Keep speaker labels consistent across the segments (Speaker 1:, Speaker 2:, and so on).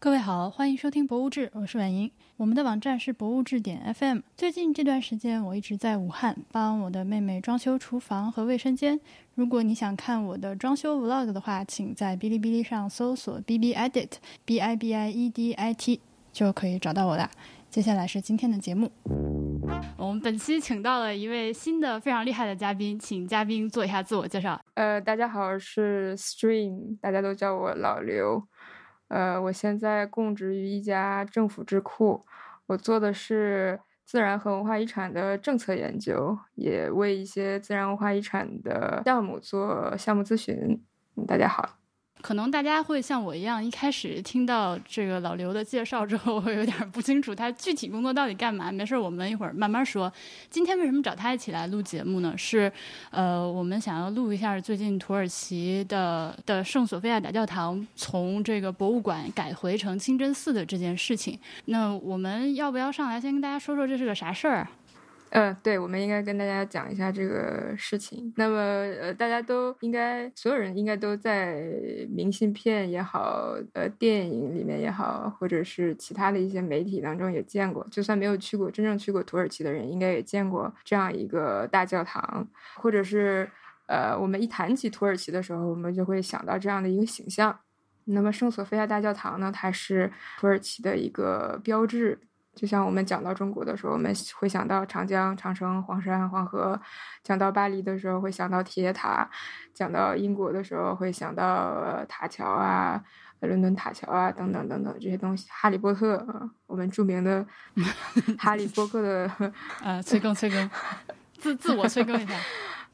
Speaker 1: 各位好，欢迎收听《博物志》，我是婉莹。我们的网站是博物志点 FM。最近这段时间，我一直在武汉帮我的妹妹装修厨房和卫生间。如果你想看我的装修 Vlog 的话，请在哔哩哔哩上搜索 “B B Edit B I B I E D I T” 就可以找到我啦。接下来是今天的节目。我们本期请到了一位新的非常厉害的嘉宾，请嘉宾做一下自我介绍。
Speaker 2: 呃，大家好，我是 Stream，大家都叫我老刘。呃，我现在供职于一家政府智库，我做的是自然和文化遗产的政策研究，也为一些自然文化遗产的项目做项目咨询。大家好。
Speaker 1: 可能大家会像我一样，一开始听到这个老刘的介绍之后，会有点不清楚他具体工作到底干嘛。没事，我们一会儿慢慢说。今天为什么找他一起来录节目呢？是，呃，我们想要录一下最近土耳其的的圣索菲亚大教堂从这个博物馆改回成清真寺的这件事情。那我们要不要上来先跟大家说说这是个啥事儿？
Speaker 2: 嗯，对，我们应该跟大家讲一下这个事情。那么，呃，大家都应该，所有人应该都在明信片也好，呃，电影里面也好，或者是其他的一些媒体当中也见过。就算没有去过，真正去过土耳其的人，应该也见过这样一个大教堂，或者是，呃，我们一谈起土耳其的时候，我们就会想到这样的一个形象。那么，圣索菲亚大教堂呢，它是土耳其的一个标志。就像我们讲到中国的时候，我们会想到长江、长城、黄山、黄河；讲到巴黎的时候，会想到铁塔；讲到英国的时候，会想到塔桥啊、伦敦塔桥啊等等等等这些东西。哈利波特啊，我们著名的 哈利波特的
Speaker 1: 呃催更催更，自自我催更一下。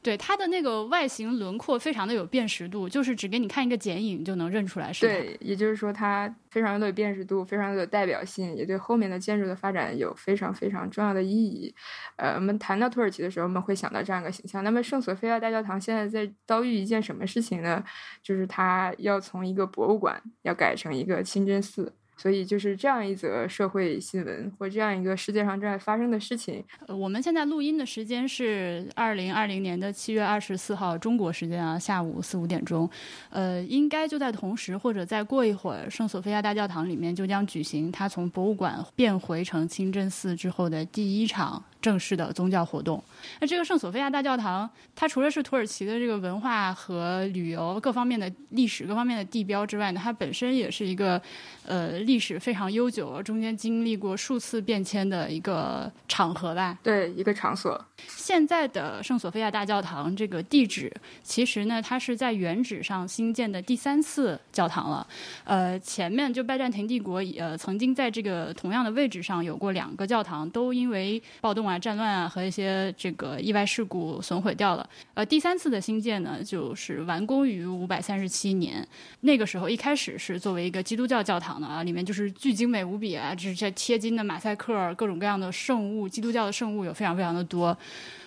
Speaker 1: 对它的那个外形轮廓非常的有辨识度，就是只给你看一个剪影就能认出来是
Speaker 2: 对，也就是说它非常的有辨识度，非常的有代表性，也对后面的建筑的发展有非常非常重要的意义。呃，我们谈到土耳其的时候，我们会想到这样一个形象。那么圣索菲亚大教堂现在在遭遇一件什么事情呢？就是它要从一个博物馆要改成一个清真寺。所以就是这样一则社会新闻，或这样一个世界上正在发生的事情。
Speaker 1: 我们现在录音的时间是二零二零年的七月二十四号中国时间啊，下午四五点钟。呃，应该就在同时，或者再过一会儿，圣索菲亚大教堂里面就将举行它从博物馆变回成清真寺之后的第一场。正式的宗教活动。那这个圣索菲亚大教堂，它除了是土耳其的这个文化和旅游各方面的历史、各方面的地标之外呢，它本身也是一个呃历史非常悠久、中间经历过数次变迁的一个场合吧？
Speaker 2: 对，一个场所。
Speaker 1: 现在的圣索菲亚大教堂这个地址，其实呢，它是在原址上新建的第三次教堂了。呃，前面就拜占庭帝国呃曾经在这个同样的位置上有过两个教堂，都因为暴动啊。战乱啊和一些这个意外事故损毁掉了。呃，第三次的新建呢，就是完工于五百三十七年。那个时候一开始是作为一个基督教教堂的啊，里面就是巨精美无比啊，这这贴金的马赛克，各种各样的圣物，基督教的圣物有非常非常的多。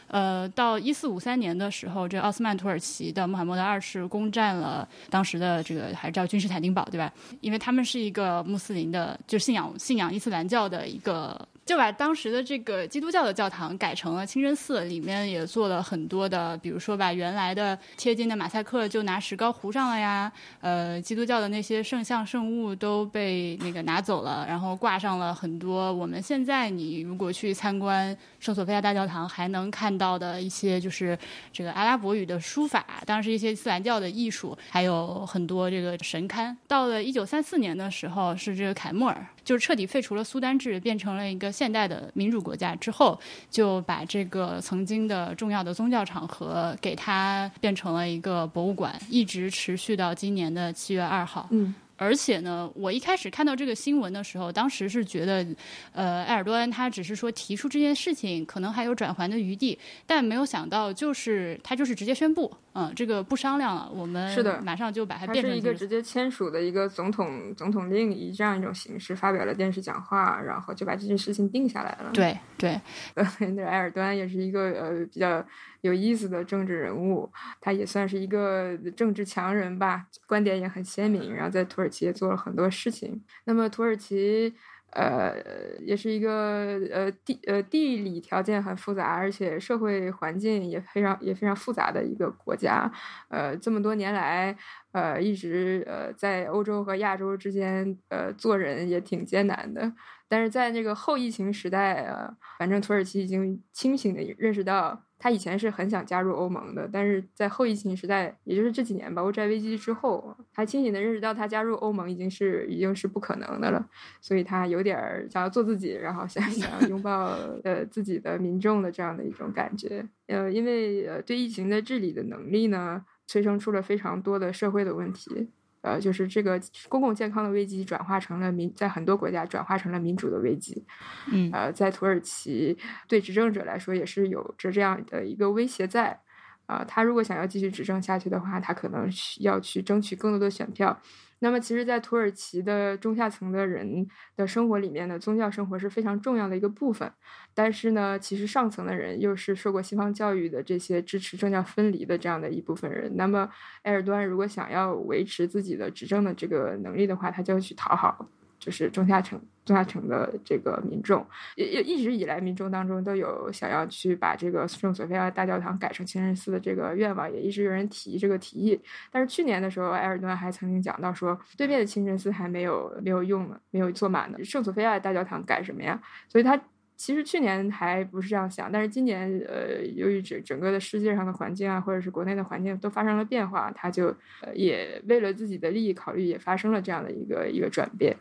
Speaker 1: 呃，到一四五三年的时候，这奥斯曼土耳其的穆罕默德二世攻占了当时的这个还是叫君士坦丁堡，对吧？因为他们是一个穆斯林的，就信仰信仰伊斯兰教的一个。就把当时的这个基督教的教堂改成了清真寺，里面也做了很多的，比如说把原来的贴金的马赛克就拿石膏糊上了呀，呃，基督教的那些圣像圣物都被那个拿走了，然后挂上了很多我们现在你如果去参观圣索菲亚大教堂还能看到的一些就是这个阿拉伯语的书法，当时一些伊斯兰教的艺术，还有很多这个神龛。到了一九三四年的时候，是这个凯末尔。就是彻底废除了苏丹制，变成了一个现代的民主国家之后，就把这个曾经的重要的宗教场合给它变成了一个博物馆，一直持续到今年的七月二号。
Speaker 2: 嗯。
Speaker 1: 而且呢，我一开始看到这个新闻的时候，当时是觉得，呃，埃尔多安他只是说提出这件事情，可能还有转圜的余地，但没有想到就是他就是直接宣布，嗯，这个不商量了，我们
Speaker 2: 是的，
Speaker 1: 马上就把它变成
Speaker 2: 一个直接签署的一个总统总统令，以这样一种形式发表了电视讲话，然后就把这件事情定下来了。
Speaker 1: 对 对，
Speaker 2: 呃，那埃尔多安也是一个呃比较。有意思的政治人物，他也算是一个政治强人吧，观点也很鲜明，然后在土耳其也做了很多事情。那么土耳其，呃，也是一个呃地呃地理条件很复杂，而且社会环境也非常也非常复杂的一个国家。呃，这么多年来，呃，一直呃在欧洲和亚洲之间呃做人也挺艰难的。但是在那个后疫情时代啊，反正土耳其已经清醒的认识到。他以前是很想加入欧盟的，但是在后疫情时代，也就是这几年吧，欧债危机之后，他清醒的认识到他加入欧盟已经是已经是不可能的了，所以他有点儿想要做自己，然后想想拥抱呃自己的民众的这样的一种感觉。呃，因为呃对疫情的治理的能力呢，催生出了非常多的社会的问题。呃，就是这个公共健康的危机转化成了民，在很多国家转化成了民主的危机。
Speaker 1: 嗯，
Speaker 2: 呃，在土耳其，对执政者来说也是有着这样的一个威胁在。啊，他如果想要继续执政下去的话，他可能需要去争取更多的选票。那么，其实，在土耳其的中下层的人的生活里面呢，宗教生活是非常重要的一个部分。但是呢，其实上层的人又是受过西方教育的这些支持政教分离的这样的一部分人。那么，埃尔多安如果想要维持自己的执政的这个能力的话，他就要去讨好。就是中下层、中下层的这个民众，也也一直以来，民众当中都有想要去把这个圣索菲亚大教堂改成清真寺的这个愿望，也一直有人提这个提议。但是去年的时候，埃尔顿还曾经讲到说，对面的清真寺还没有没有用呢，没有坐满呢，圣索菲亚大教堂改什么呀？所以他其实去年还不是这样想，但是今年，呃，由于整整个的世界上的环境啊，或者是国内的环境都发生了变化，他就呃也为了自己的利益考虑，也发生了这样的一个一个转变。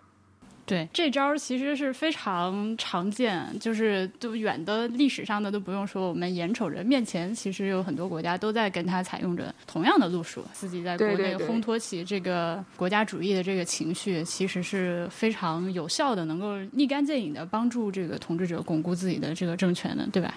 Speaker 1: 对，这招其实是非常常见，就是都远的历史上的都不用说，我们眼瞅着面前，其实有很多国家都在跟他采用着同样的路数，自己在国内烘托起这个国家主义的这个情绪，其实是非常有效的，能够立竿见影的帮助这个统治者巩固自己的这个政权的，对吧？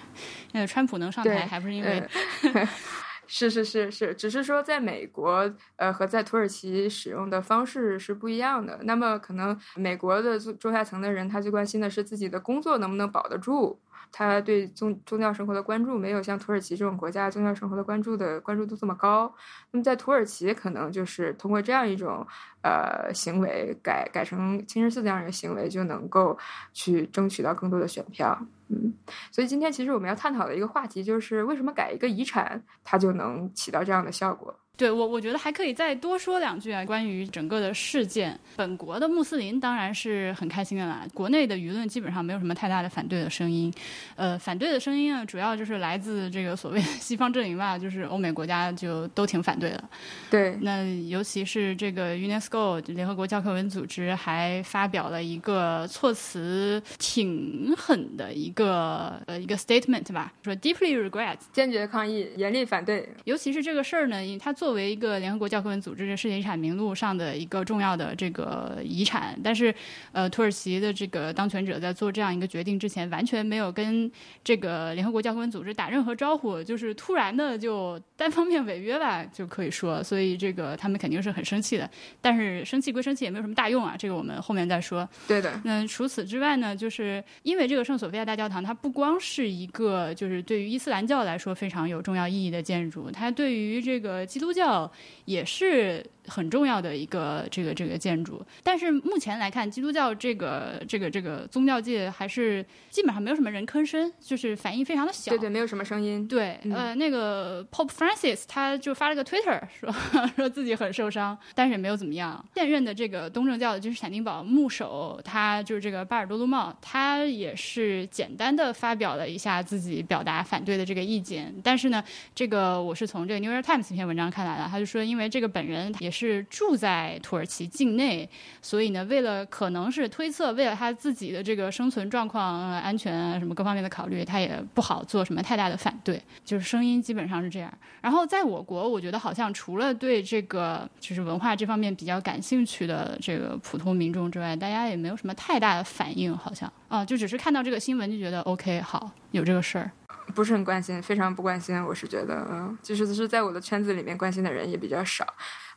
Speaker 1: 那个川普能上台，还不是因为。
Speaker 2: 是是是是，只是说在美国，呃，和在土耳其使用的方式是不一样的。那么，可能美国的中下层的人，他最关心的是自己的工作能不能保得住。他对宗宗教生活的关注没有像土耳其这种国家宗教生活的关注的关注度这么高。那么在土耳其，可能就是通过这样一种呃行为改改成清真寺这样一个行为，就能够去争取到更多的选票。嗯，所以今天其实我们要探讨的一个话题就是，为什么改一个遗产，它就能起到这样的效果？
Speaker 1: 对我，我觉得还可以再多说两句啊，关于整个的事件。本国的穆斯林当然是很开心的啦，国内的舆论基本上没有什么太大的反对的声音。呃，反对的声音呢，主要就是来自这个所谓 西方阵营吧，就是欧美国家就都挺反对的。
Speaker 2: 对，
Speaker 1: 那尤其是这个 UNESCO 联合国教科文组织还发表了一个措辞挺狠的一个呃一个 statement 吧，说 deeply regret，
Speaker 2: 坚决抗议，严厉反对。
Speaker 1: 尤其是这个事儿呢，因作为一个联合国教科文组织的世界遗产名录上的一个重要的这个遗产，但是，呃，土耳其的这个当权者在做这样一个决定之前，完全没有跟这个联合国教科文组织打任何招呼，就是突然的就单方面违约吧，就可以说，所以这个他们肯定是很生气的。但是生气归生气，也没有什么大用啊，这个我们后面再说。
Speaker 2: 对的。
Speaker 1: 那除此之外呢，就是因为这个圣索菲亚大教堂，它不光是一个就是对于伊斯兰教来说非常有重要意义的建筑，它对于这个基督教。教也是。很重要的一个这个这个建筑，但是目前来看，基督教这个这个这个宗教界还是基本上没有什么人吭声，就是反应非常的小。
Speaker 2: 对对，没有什么声音。
Speaker 1: 对，呃，那个 Pope Francis 他就发了个 Twitter 说说自己很受伤，但是也没有怎么样。现任的这个东正教的君士坦丁堡牧首，他就是这个巴尔多禄茂，他也是简单的发表了一下自己表达反对的这个意见。但是呢，这个我是从这个 New York Times 一篇文章看来的，他就说因为这个本人也。是住在土耳其境内，所以呢，为了可能是推测，为了他自己的这个生存状况、安全啊什么各方面的考虑，他也不好做什么太大的反对，就是声音基本上是这样。然后在我国，我觉得好像除了对这个就是文化这方面比较感兴趣的这个普通民众之外，大家也没有什么太大的反应，好像啊，就只是看到这个新闻就觉得 OK，好，有这个事儿。
Speaker 2: 不是很关心，非常不关心。我是觉得，嗯，其实是在我的圈子里面关心的人也比较少。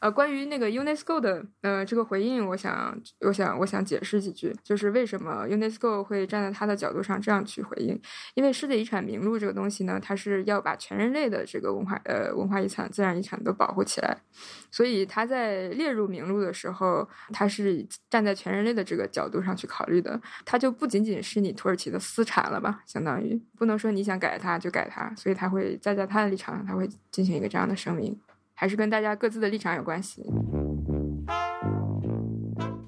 Speaker 2: 呃，关于那个 UNESCO 的呃这个回应，我想我想我想解释几句，就是为什么 UNESCO 会站在他的角度上这样去回应？因为世界遗产名录这个东西呢，它是要把全人类的这个文化呃文化遗产、自然遗产都保护起来，所以他在列入名录的时候，他是站在全人类的这个角度上去考虑的，它就不仅仅是你土耳其的私产了吧，相当于不能说你想改它就改它，所以他会站在他的立场上，他会进行一个这样的声明。还是跟大家各自的立场有关系。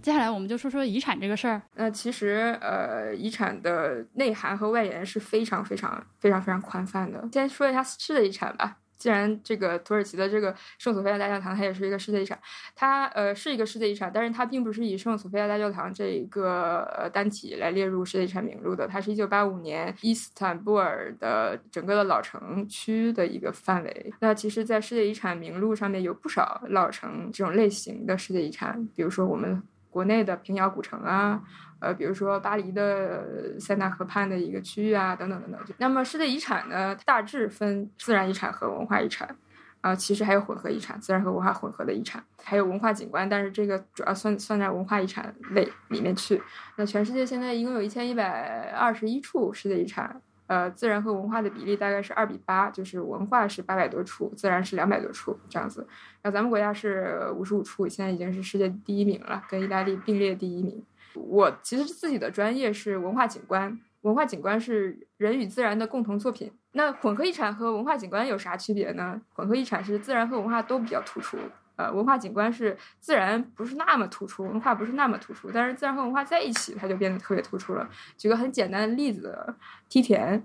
Speaker 1: 接下来我们就说说遗产这个事儿。
Speaker 2: 那其实，呃，遗产的内涵和外延是非常非常非常非常宽泛的。先说一下私的遗产吧。既然这个土耳其的这个圣索菲亚大教堂，它也是一个世界遗产，它呃是一个世界遗产，但是它并不是以圣索菲亚大教堂这一个呃单体来列入世界遗产名录的，它是一九八五年伊斯坦布尔的整个的老城区的一个范围。那其实，在世界遗产名录上面有不少老城这种类型的世界遗产，比如说我们国内的平遥古城啊。呃，比如说巴黎的塞纳河畔的一个区域啊，等等等等。那么世界遗产呢，大致分自然遗产和文化遗产，啊，其实还有混合遗产，自然和文化混合的遗产，还有文化景观，但是这个主要算算在文化遗产类里面去。那全世界现在一共有一千一百二十一处世界遗产，呃，自然和文化的比例大概是二比八，就是文化是八百多处，自然是两百多处这样子。然后咱们国家是五十五处，现在已经是世界第一名了，跟意大利并列第一名。我其实自己的专业是文化景观，文化景观是人与自然的共同作品。那混合遗产和文化景观有啥区别呢？混合遗产是自然和文化都比较突出，呃，文化景观是自然不是那么突出，文化不是那么突出，但是自然和文化在一起，它就变得特别突出了。举个很简单的例子，梯田，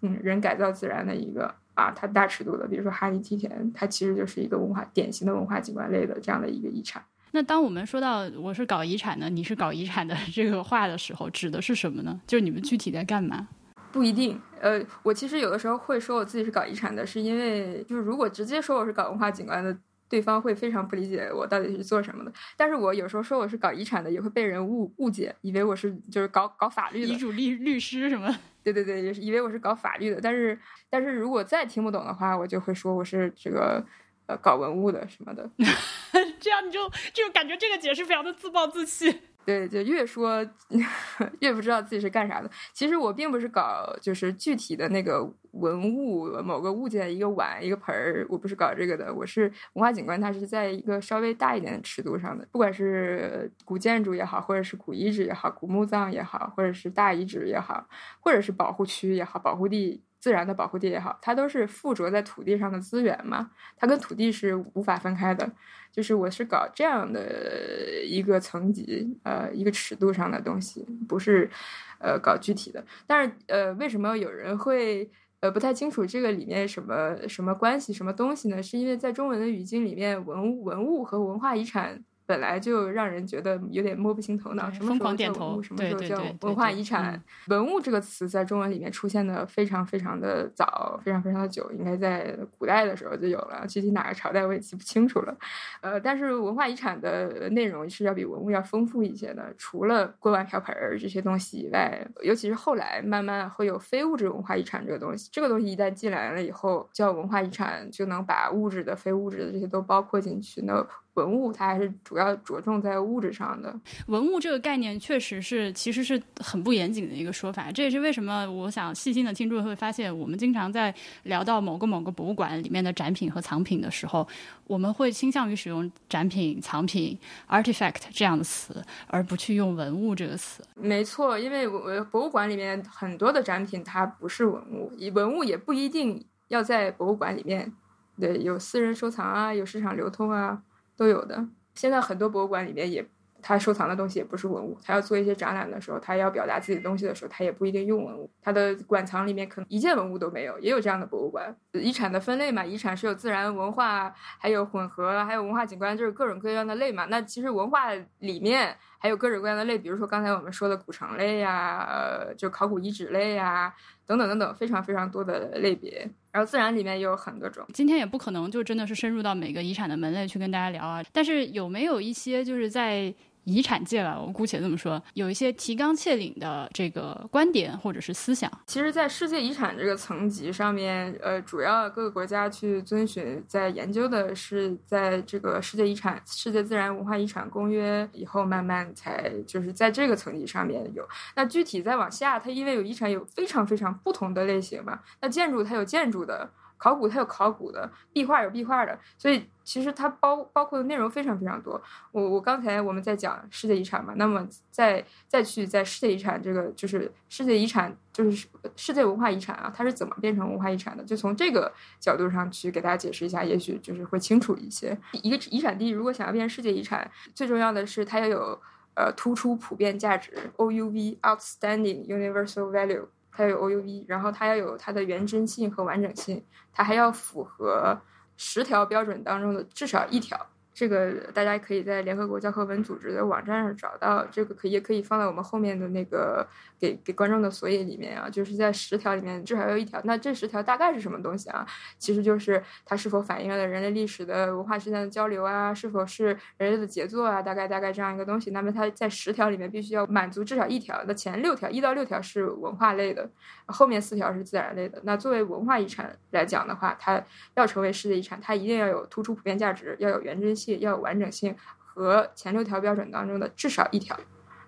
Speaker 2: 嗯，人改造自然的一个啊，它大尺度的，比如说哈尼梯田，它其实就是一个文化典型的文化景观类的这样的一个遗产。
Speaker 1: 那当我们说到我是搞遗产的，你是搞遗产的这个话的时候，指的是什么呢？就是你们具体在干嘛？
Speaker 2: 不一定。呃，我其实有的时候会说我自己是搞遗产的，是因为就是如果直接说我是搞文化景观的，对方会非常不理解我到底是做什么的。但是我有时候说我是搞遗产的，也会被人误误解，以为我是就是搞搞法律的
Speaker 1: 遗嘱律律师什么？
Speaker 2: 对对对，也是以为我是搞法律的。但是但是如果再听不懂的话，我就会说我是这个。呃，搞文物的什么的，
Speaker 1: 这样你就就感觉这个解释非常的自暴自弃。
Speaker 2: 对，就越说 越不知道自己是干啥的。其实我并不是搞，就是具体的那个文物，某个物件，一个碗，一个盆儿，我不是搞这个的。我是文化景观，它是在一个稍微大一点的尺度上的，不管是古建筑也好，或者是古遗址也好，古墓葬也好，或者是大遗址也好，或者是保护区也好，保护地。自然的保护地也好，它都是附着在土地上的资源嘛，它跟土地是无法分开的。就是我是搞这样的一个层级，呃，一个尺度上的东西，不是呃搞具体的。但是呃，为什么有人会呃不太清楚这个里面什么什么关系、什么东西呢？是因为在中文的语境里面，文物文物和文化遗产。本来就让人觉得有点摸不清头脑，什么时候叫文物，什么时候叫文化遗产？文物这个词在中文里面出现的非常非常的早，非常非常的久，应该在古代的时候就有了。具体哪个朝代我也记不清楚了。呃，但是文化遗产的内容是要比文物要丰富一些的。除了锅碗瓢盆这些东西以外，尤其是后来慢慢会有非物质文化遗产这个东西。这个东西一旦进来了以后，叫文化遗产，就能把物质的、非物质的这些都包括进去。那文物它还是主要着重在物质上的。
Speaker 1: 文物这个概念确实是，其实是很不严谨的一个说法。这也是为什么我想细心的听众会发现，我们经常在聊到某个某个博物馆里面的展品和藏品的时候，我们会倾向于使用展品、藏品、artifact 这样的词，而不去用文物这个词。
Speaker 2: 没错，因为我博物馆里面很多的展品它不是文物，文物也不一定要在博物馆里面。对，有私人收藏啊，有市场流通啊。都有的。现在很多博物馆里面也，他收藏的东西也不是文物。他要做一些展览的时候，他要表达自己的东西的时候，他也不一定用文物。他的馆藏里面可能一件文物都没有，也有这样的博物馆。遗产的分类嘛，遗产是有自然文化，还有混合，还有文化景观，就是各种各样的类嘛。那其实文化里面还有各种各样的类，比如说刚才我们说的古城类呀，呃，就考古遗址类呀，等等等等，非常非常多的类别。然后自然里面也有很多种，
Speaker 1: 今天也不可能就真的是深入到每个遗产的门类去跟大家聊啊。但是有没有一些就是在遗产界吧，我姑且这么说，有一些提纲挈领的这个观点或者是思想。
Speaker 2: 其实，在世界遗产这个层级上面，呃，主要各个国家去遵循在研究的是在这个世界遗产、世界自然文化遗产公约以后，慢慢才就是在这个层级上面有。那具体再往下，它因为有遗产有非常非常不同的类型嘛，那建筑它有建筑的。考古它有考古的，壁画有壁画的，所以其实它包包括的内容非常非常多。我我刚才我们在讲世界遗产嘛，那么再再去在世界遗产这个就是世界遗产就是世界文化遗产啊，它是怎么变成文化遗产的？就从这个角度上去给大家解释一下，也许就是会清楚一些。一个遗产地如果想要变成世界遗产，最重要的是它要有呃突出普遍价值 （OUV，Outstanding Universal Value）。它有 OUV，然后它要有它的原真性和完整性，它还要符合十条标准当中的至少一条。这个大家可以在联合国教科文组织的网站上找到，这个可也可以放在我们后面的那个给给观众的索引里面啊，就是在十条里面至少有一条。那这十条大概是什么东西啊？其实就是它是否反映了人类历史的文化之间的交流啊，是否是人类的杰作啊，大概大概这样一个东西。那么它在十条里面必须要满足至少一条。那前六条一到六条是文化类的，后面四条是自然类的。那作为文化遗产来讲的话，它要成为世界遗产，它一定要有突出普遍价值，要有原真性。要有完整性和前六条标准当中的至少一条，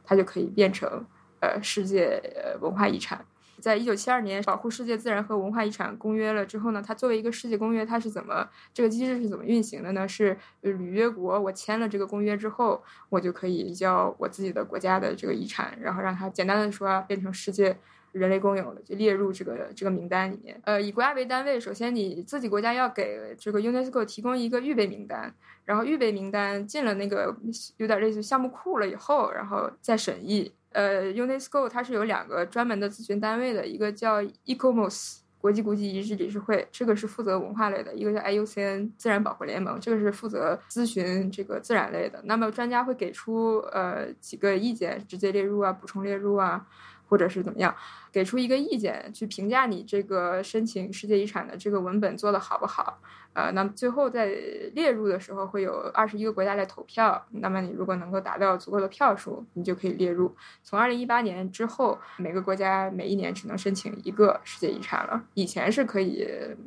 Speaker 2: 它就可以变成呃世界文化遗产。在一九七二年保护世界自然和文化遗产公约了之后呢，它作为一个世界公约，它是怎么这个机制是怎么运行的呢？是履约国我签了这个公约之后，我就可以移交我自己的国家的这个遗产，然后让它简单的说变成世界。人类公有的就列入这个这个名单里面。呃，以国家为单位，首先你自己国家要给这个 UNESCO 提供一个预备名单，然后预备名单进了那个有点类似项目库了以后，然后再审议。呃，UNESCO 它是有两个专门的咨询单位的，一个叫 ECOMOS 国际古迹遗址理事会，这个是负责文化类的；一个叫 IUCN 自然保护联盟，这个是负责咨询这个自然类的。那么专家会给出呃几个意见，直接列入啊，补充列入啊。或者是怎么样，给出一个意见去评价你这个申请世界遗产的这个文本做的好不好？呃，那么最后在列入的时候会有二十一个国家来投票。那么你如果能够达到足够的票数，你就可以列入。从二零一八年之后，每个国家每一年只能申请一个世界遗产了。以前是可以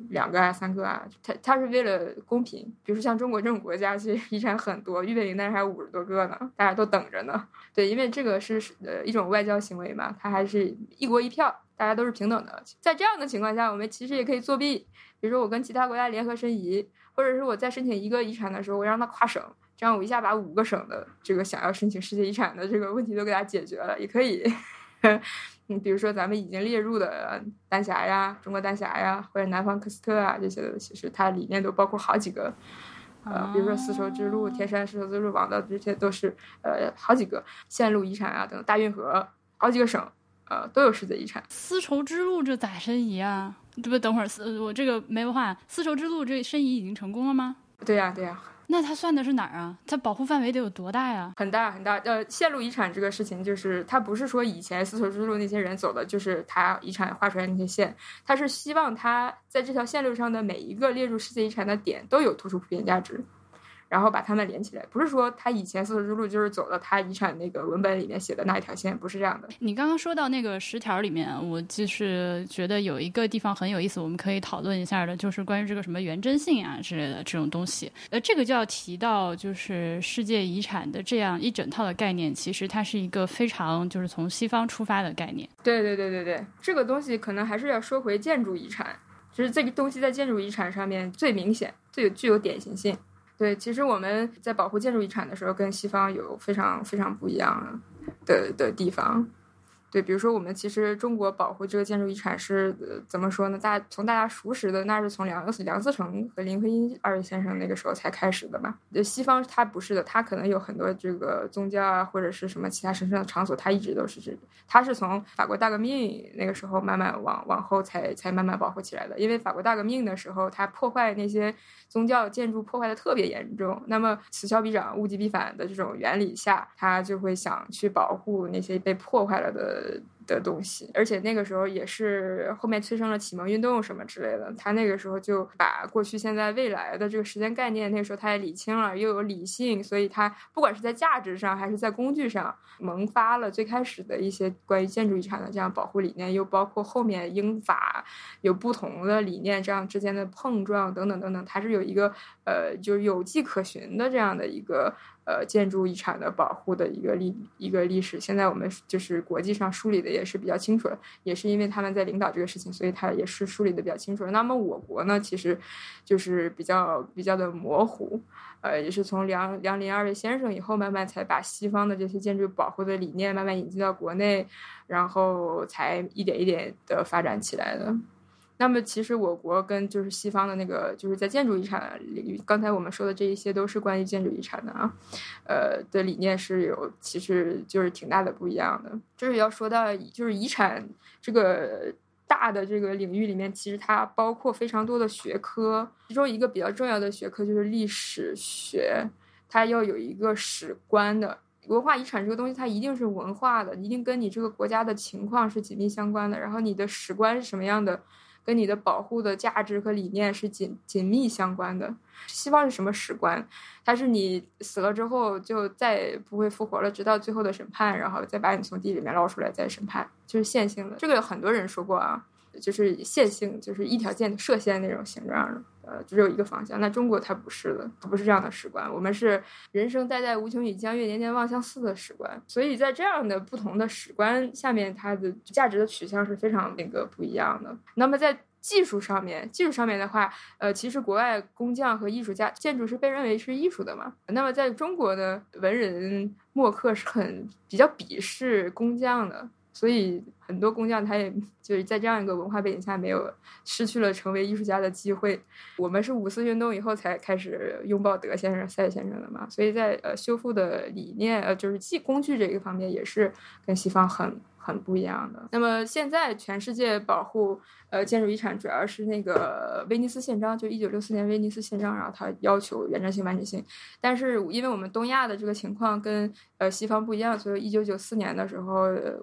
Speaker 2: 两个啊、三个啊。它它是为了公平。比如说像中国这种国家，其实遗产很多，预备名单还有五十多个呢，大家都等着呢。对，因为这个是呃一种外交行为嘛，它还是一国一票，大家都是平等的。在这样的情况下，我们其实也可以作弊。比如说，我跟其他国家联合申遗，或者是我在申请一个遗产的时候，我让它跨省，这样我一下把五个省的这个想要申请世界遗产的这个问题都给它解决了，也可以。嗯，比如说咱们已经列入的丹霞呀、中国丹霞呀，或者南方科斯特啊这些的，其实它里面都包括好几个，呃，比如说丝绸之路、天山丝绸之路网的，这些都是呃好几个线路遗产啊等大运河，好几个省，呃都有世界遗产。
Speaker 1: 丝绸之路这咋申遗啊？这不等会儿丝我这个没文化，丝绸之路这申遗已经成功了吗？
Speaker 2: 对呀，对呀。
Speaker 1: 那它算的是哪儿啊？它保护范围得有多大呀？
Speaker 2: 很大很大。呃，线路遗产这个事情，就是它不是说以前丝绸之路那些人走的，就是他遗产画出来那些线，他是希望他在这条线路上的每一个列入世界遗产的点都有突出普遍价值。然后把它们连起来，不是说他以前丝绸之路就是走了他遗产那个文本里面写的那一条线，不是这样的。
Speaker 1: 你刚刚说到那个十条里面，我就是觉得有一个地方很有意思，我们可以讨论一下的，就是关于这个什么原真性啊之类的这种东西。呃，这个就要提到就是世界遗产的这样一整套的概念，其实它是一个非常就是从西方出发的概念。
Speaker 2: 对对对对对，这个东西可能还是要说回建筑遗产，就是这个东西在建筑遗产上面最明显、最有具有典型性。对，其实我们在保护建筑遗产的时候，跟西方有非常非常不一样的的地方。对，比如说我们其实中国保护这个建筑遗产是怎么说呢？大从大家熟识的，那是从梁梁思成和林徽因二位先生那个时候才开始的嘛。就西方它不是的，它可能有很多这个宗教啊，或者是什么其他神圣的场所，它一直都是这。它是从法国大革命那个时候慢慢往往后才才慢慢保护起来的。因为法国大革命的时候，它破坏那些宗教建筑破坏的特别严重，那么此消彼长、物极必反的这种原理下，他就会想去保护那些被破坏了的。呃的东西，而且那个时候也是后面催生了启蒙运动什么之类的。他那个时候就把过去、现在、未来的这个时间概念，那个时候他也理清了，又有理性，所以他不管是在价值上还是在工具上，萌发了最开始的一些关于建筑遗产的这样保护理念，又包括后面英法有不同的理念这样之间的碰撞等等等等，它是有一个呃，就是有迹可循的这样的一个。呃，建筑遗产的保护的一个历一个历史，现在我们就是国际上梳理的也是比较清楚了，也是因为他们在领导这个事情，所以他也是梳理的比较清楚了。那么我国呢，其实就是比较比较的模糊，呃，也是从梁梁林二位先生以后，慢慢才把西方的这些建筑保护的理念慢慢引进到国内，然后才一点一点的发展起来的。那么，其实我国跟就是西方的那个，就是在建筑遗产领域，刚才我们说的这一些都是关于建筑遗产的啊，呃的理念是有，其实就是挺大的不一样的。就是要说到就是遗产这个大的这个领域里面，其实它包括非常多的学科，其中一个比较重要的学科就是历史学，它要有一个史观的。文化遗产这个东西，它一定是文化的，一定跟你这个国家的情况是紧密相关的。然后你的史观是什么样的？跟你的保护的价值和理念是紧紧密相关的。西方是什么史观？它是你死了之后就再也不会复活了，直到最后的审判，然后再把你从地里面捞出来再审判，就是线性的。这个有很多人说过啊，就是线性，就是一条线射线那种形状的，呃，只有一个方向。那中国它不是的，它不是这样的史观。我们是人生代代无穷已，江月年年望相似的史观。所以在这样的不同的史观下面，它的价值的取向是非常那个不一样的。那么在技术上面，技术上面的话，呃，其实国外工匠和艺术家，建筑是被认为是艺术的嘛。那么在中国的文人墨客是很比较鄙视工匠的，所以很多工匠他也就是在这样一个文化背景下，没有失去了成为艺术家的机会。我们是五四运动以后才开始拥抱德先生、赛先生的嘛，所以在呃修复的理念，呃，就是技工具这一方面，也是跟西方很很不一样的。那么现在全世界保护。呃，建筑遗产主要是那个威尼斯宪章，就一九六四年威尼斯宪章，然后它要求原真性、完整性。但是因为我们东亚的这个情况跟呃西方不一样，所以一九九四年的时候，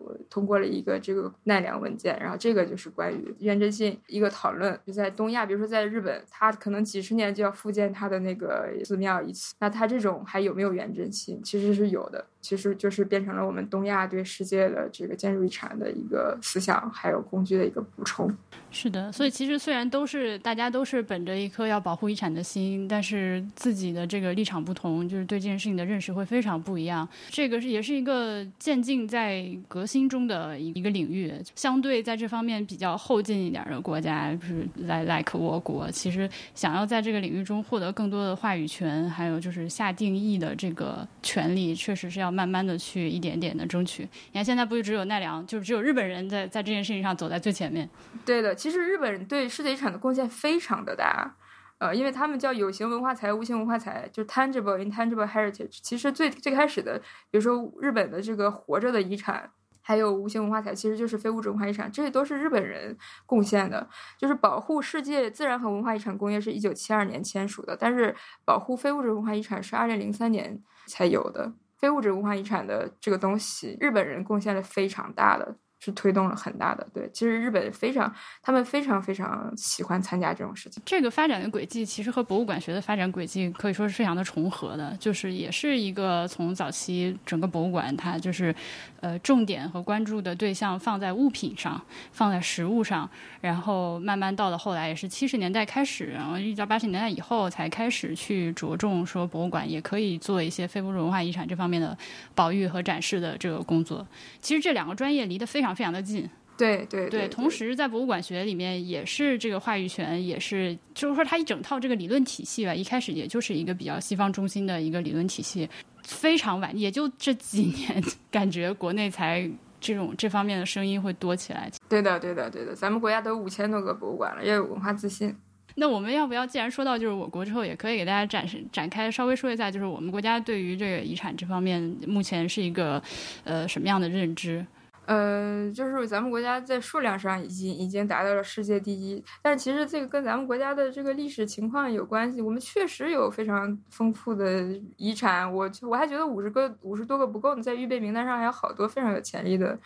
Speaker 2: 我通过了一个这个奈良文件，然后这个就是关于原真性一个讨论。就在东亚，比如说在日本，它可能几十年就要复建它的那个寺庙一次，那它这种还有没有原真性？其实是有的，其实就是变成了我们东亚对世界的这个建筑遗产的一个思想还有工具的一个补充。
Speaker 1: 是的，所以其实虽然都是大家都是本着一颗要保护遗产的心，但是自己的这个立场不同，就是对这件事情的认识会非常不一样。这个是也是一个渐进在革新中的一个领域。相对在这方面比较后进一点的国家，就是来 like 我国，其实想要在这个领域中获得更多的话语权，还有就是下定义的这个权利，确实是要慢慢的去一点点的争取。你看现在不就只有奈良，就只有日本人在在这件事情上走在最前面。
Speaker 2: 对的。其实日本人对世界遗产的贡献非常的大，呃，因为他们叫有形文化财、无形文化财，就是 tangible、intangible heritage。其实最最开始的，比如说日本的这个活着的遗产，还有无形文化财，其实就是非物质文化遗产，这些都是日本人贡献的。就是保护世界自然和文化遗产公约是一九七二年签署的，但是保护非物质文化遗产是二零零三年才有的。非物质文化遗产的这个东西，日本人贡献了非常大的。是推动了很大的，对，其实日本非常，他们非常非常喜欢参加这种事情。
Speaker 1: 这个发展的轨迹其实和博物馆学的发展轨迹可以说是非常的重合的，就是也是一个从早期整个博物馆它就是，呃，重点和关注的对象放在物品上，放在实物上，然后慢慢到了后来也是七十年代开始，然后一直到八十年代以后才开始去着重说博物馆也可以做一些非物质文化遗产这方面的保育和展示的这个工作。其实这两个专业离得非常。非常的近，
Speaker 2: 对对
Speaker 1: 对。同时，在博物馆学里面，也是这个话语权，也是就是说，它一整套这个理论体系吧，一开始也就是一个比较西方中心的一个理论体系。非常晚，也就这几年，感觉国内才这种这方面的声音会多起来。
Speaker 2: 对的，对的，对的。咱们国家都五千多个博物馆了，要有文化自信。
Speaker 1: 那我们要不要，既然说到就是我国之后，也可以给大家展示展开，稍微说一下，就是我们国家对于这个遗产这方面，目前是一个呃什么样的认知？
Speaker 2: 呃，就是咱们国家在数量上已经已经达到了世界第一，但是其实这个跟咱们国家的这个历史情况有关系。我们确实有非常丰富的遗产，我我还觉得五十个五十多个不够呢，在预备名单上还有好多非常有潜力的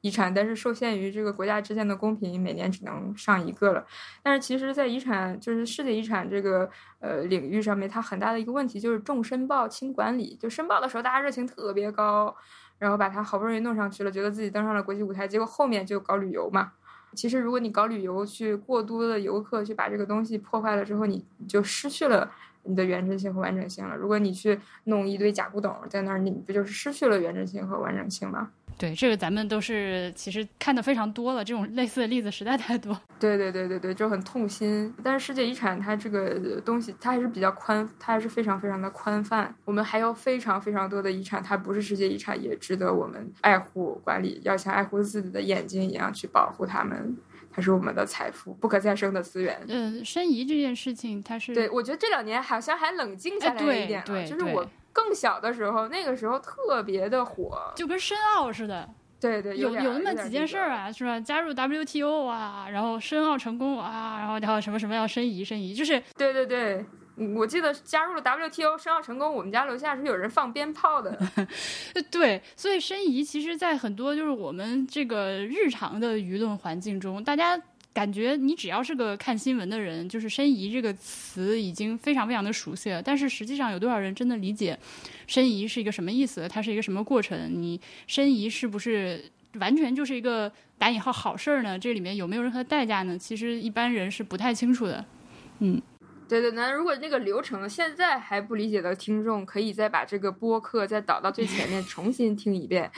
Speaker 2: 遗产，但是受限于这个国家之间的公平，每年只能上一个了。但是其实，在遗产就是世界遗产这个呃领域上面，它很大的一个问题就是重申报轻管理。就申报的时候，大家热情特别高，然后把它好不容易弄上去了，觉得自己登上了国际舞台，结果后面就搞旅游嘛。其实，如果你搞旅游去过多的游客去把这个东西破坏了之后，你就失去了你的原真性和完整性了。如果你去弄一堆假古董在那儿，你不就是失去了原真性和完整性吗？
Speaker 1: 对，这个咱们都是其实看的非常多了，这种类似的例子实在太多。
Speaker 2: 对对对对对，就很痛心。但是世界遗产它这个东西，它还是比较宽，它还是非常非常的宽泛。我们还有非常非常多的遗产，它不是世界遗产，也值得我们爱护管理，要像爱护自己的眼睛一样去保护它们。它是我们的财富，不可再生的资源。
Speaker 1: 嗯，申遗这件事情，它是
Speaker 2: 对我觉得这两年好像还冷静下来一点
Speaker 1: 了，
Speaker 2: 就是我。更小的时候，那个时候特别的火，
Speaker 1: 就跟申奥似的。
Speaker 2: 对对，
Speaker 1: 有有
Speaker 2: 那
Speaker 1: 么几件事儿啊，是吧？加入 WTO 啊，然后申奥成功啊，然后然后什么什么要申遗申遗，就是
Speaker 2: 对对对，我记得加入了 WTO，申奥成功，我们家楼下是有人放鞭炮的。
Speaker 1: 对，所以申遗其实，在很多就是我们这个日常的舆论环境中，大家。感觉你只要是个看新闻的人，就是“申遗”这个词已经非常非常的熟悉了。但是实际上，有多少人真的理解“申遗”是一个什么意思？它是一个什么过程？你申遗是不是完全就是一个打引号好事儿呢？这里面有没有任何代价呢？其实一般人是不太清楚的。嗯，
Speaker 2: 对对，那如果那个流程现在还不理解的听众，可以再把这个播客再导到最前面重新听一遍。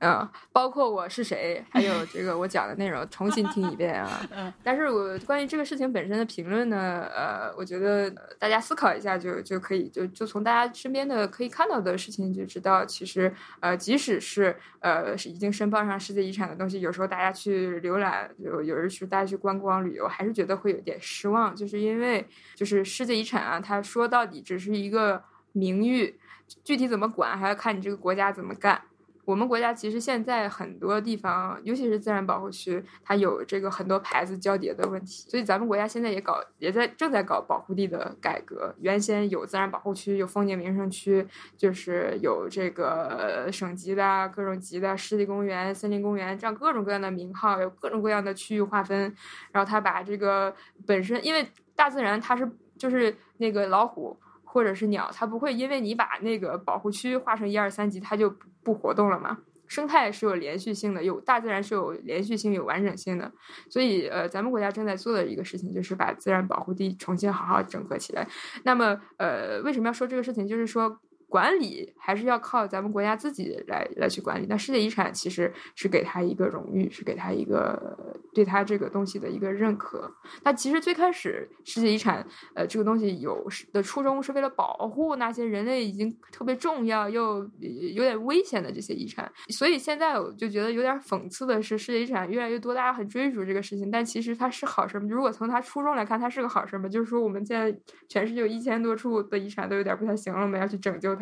Speaker 2: 嗯，包括我是谁，还有这个我讲的内容，重新听一遍啊。嗯，但是我关于这个事情本身的评论呢，呃，我觉得大家思考一下就就可以，就就从大家身边的可以看到的事情就知道，其实呃，即使是呃是已经申报上世界遗产的东西，有时候大家去浏览，有有人去大家去观光旅游，还是觉得会有点失望，就是因为就是世界遗产啊，它说到底只是一个名誉，具体怎么管还要看你这个国家怎么干。我们国家其实现在很多地方，尤其是自然保护区，它有这个很多牌子交叠的问题，所以咱们国家现在也搞，也在正在搞保护地的改革。原先有自然保护区，有风景名胜区，就是有这个省级的各种级的湿地公园、森林公园，这样各种各样的名号，有各种各样的区域划分。然后他把这个本身，因为大自然它是就是那个老虎。或者是鸟，它不会因为你把那个保护区划成一二三级，它就不活动了嘛？生态是有连续性的，有大自然是有连续性、有完整性的。所以，呃，咱们国家正在做的一个事情，就是把自然保护地重新好好整合起来。那么，呃，为什么要说这个事情？就是说。管理还是要靠咱们国家自己来来去管理。那世界遗产其实是给他一个荣誉，是给他一个对他这个东西的一个认可。那其实最开始世界遗产，呃，这个东西有的初衷是为了保护那些人类已经特别重要又有点危险的这些遗产。所以现在我就觉得有点讽刺的是，世界遗产越来越多，大家很追逐这个事情。但其实它是好事吗？如果从它初衷来看，它是个好事吗？就是说我们现在全世界有一千多处的遗产都有点不太行了，我们要去拯救。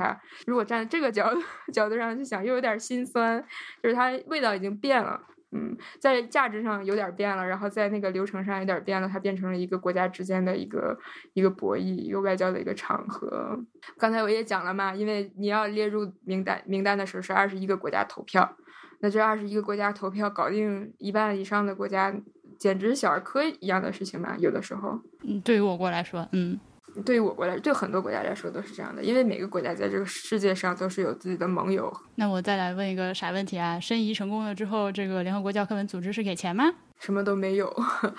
Speaker 2: 如果站在这个角度 角度上去想，又有点心酸，就是它味道已经变了，嗯，在价值上有点变了，然后在那个流程上有点变了，它变成了一个国家之间的一个一个博弈，一个外交的一个场合。刚才我也讲了嘛，因为你要列入名单名单的时候是二十一个国家投票，那这二十一个国家投票搞定一半以上的国家，简直小儿科一样的事情嘛，有的时候。
Speaker 1: 嗯，对于我国来说，嗯。
Speaker 2: 对于我国来，对很多国家来说都是这样的，因为每个国家在这个世界上都是有自己的盟友。
Speaker 1: 那我再来问一个啥问题啊？申遗成功了之后，这个联合国教科文组织是给钱吗？
Speaker 2: 什么都没有，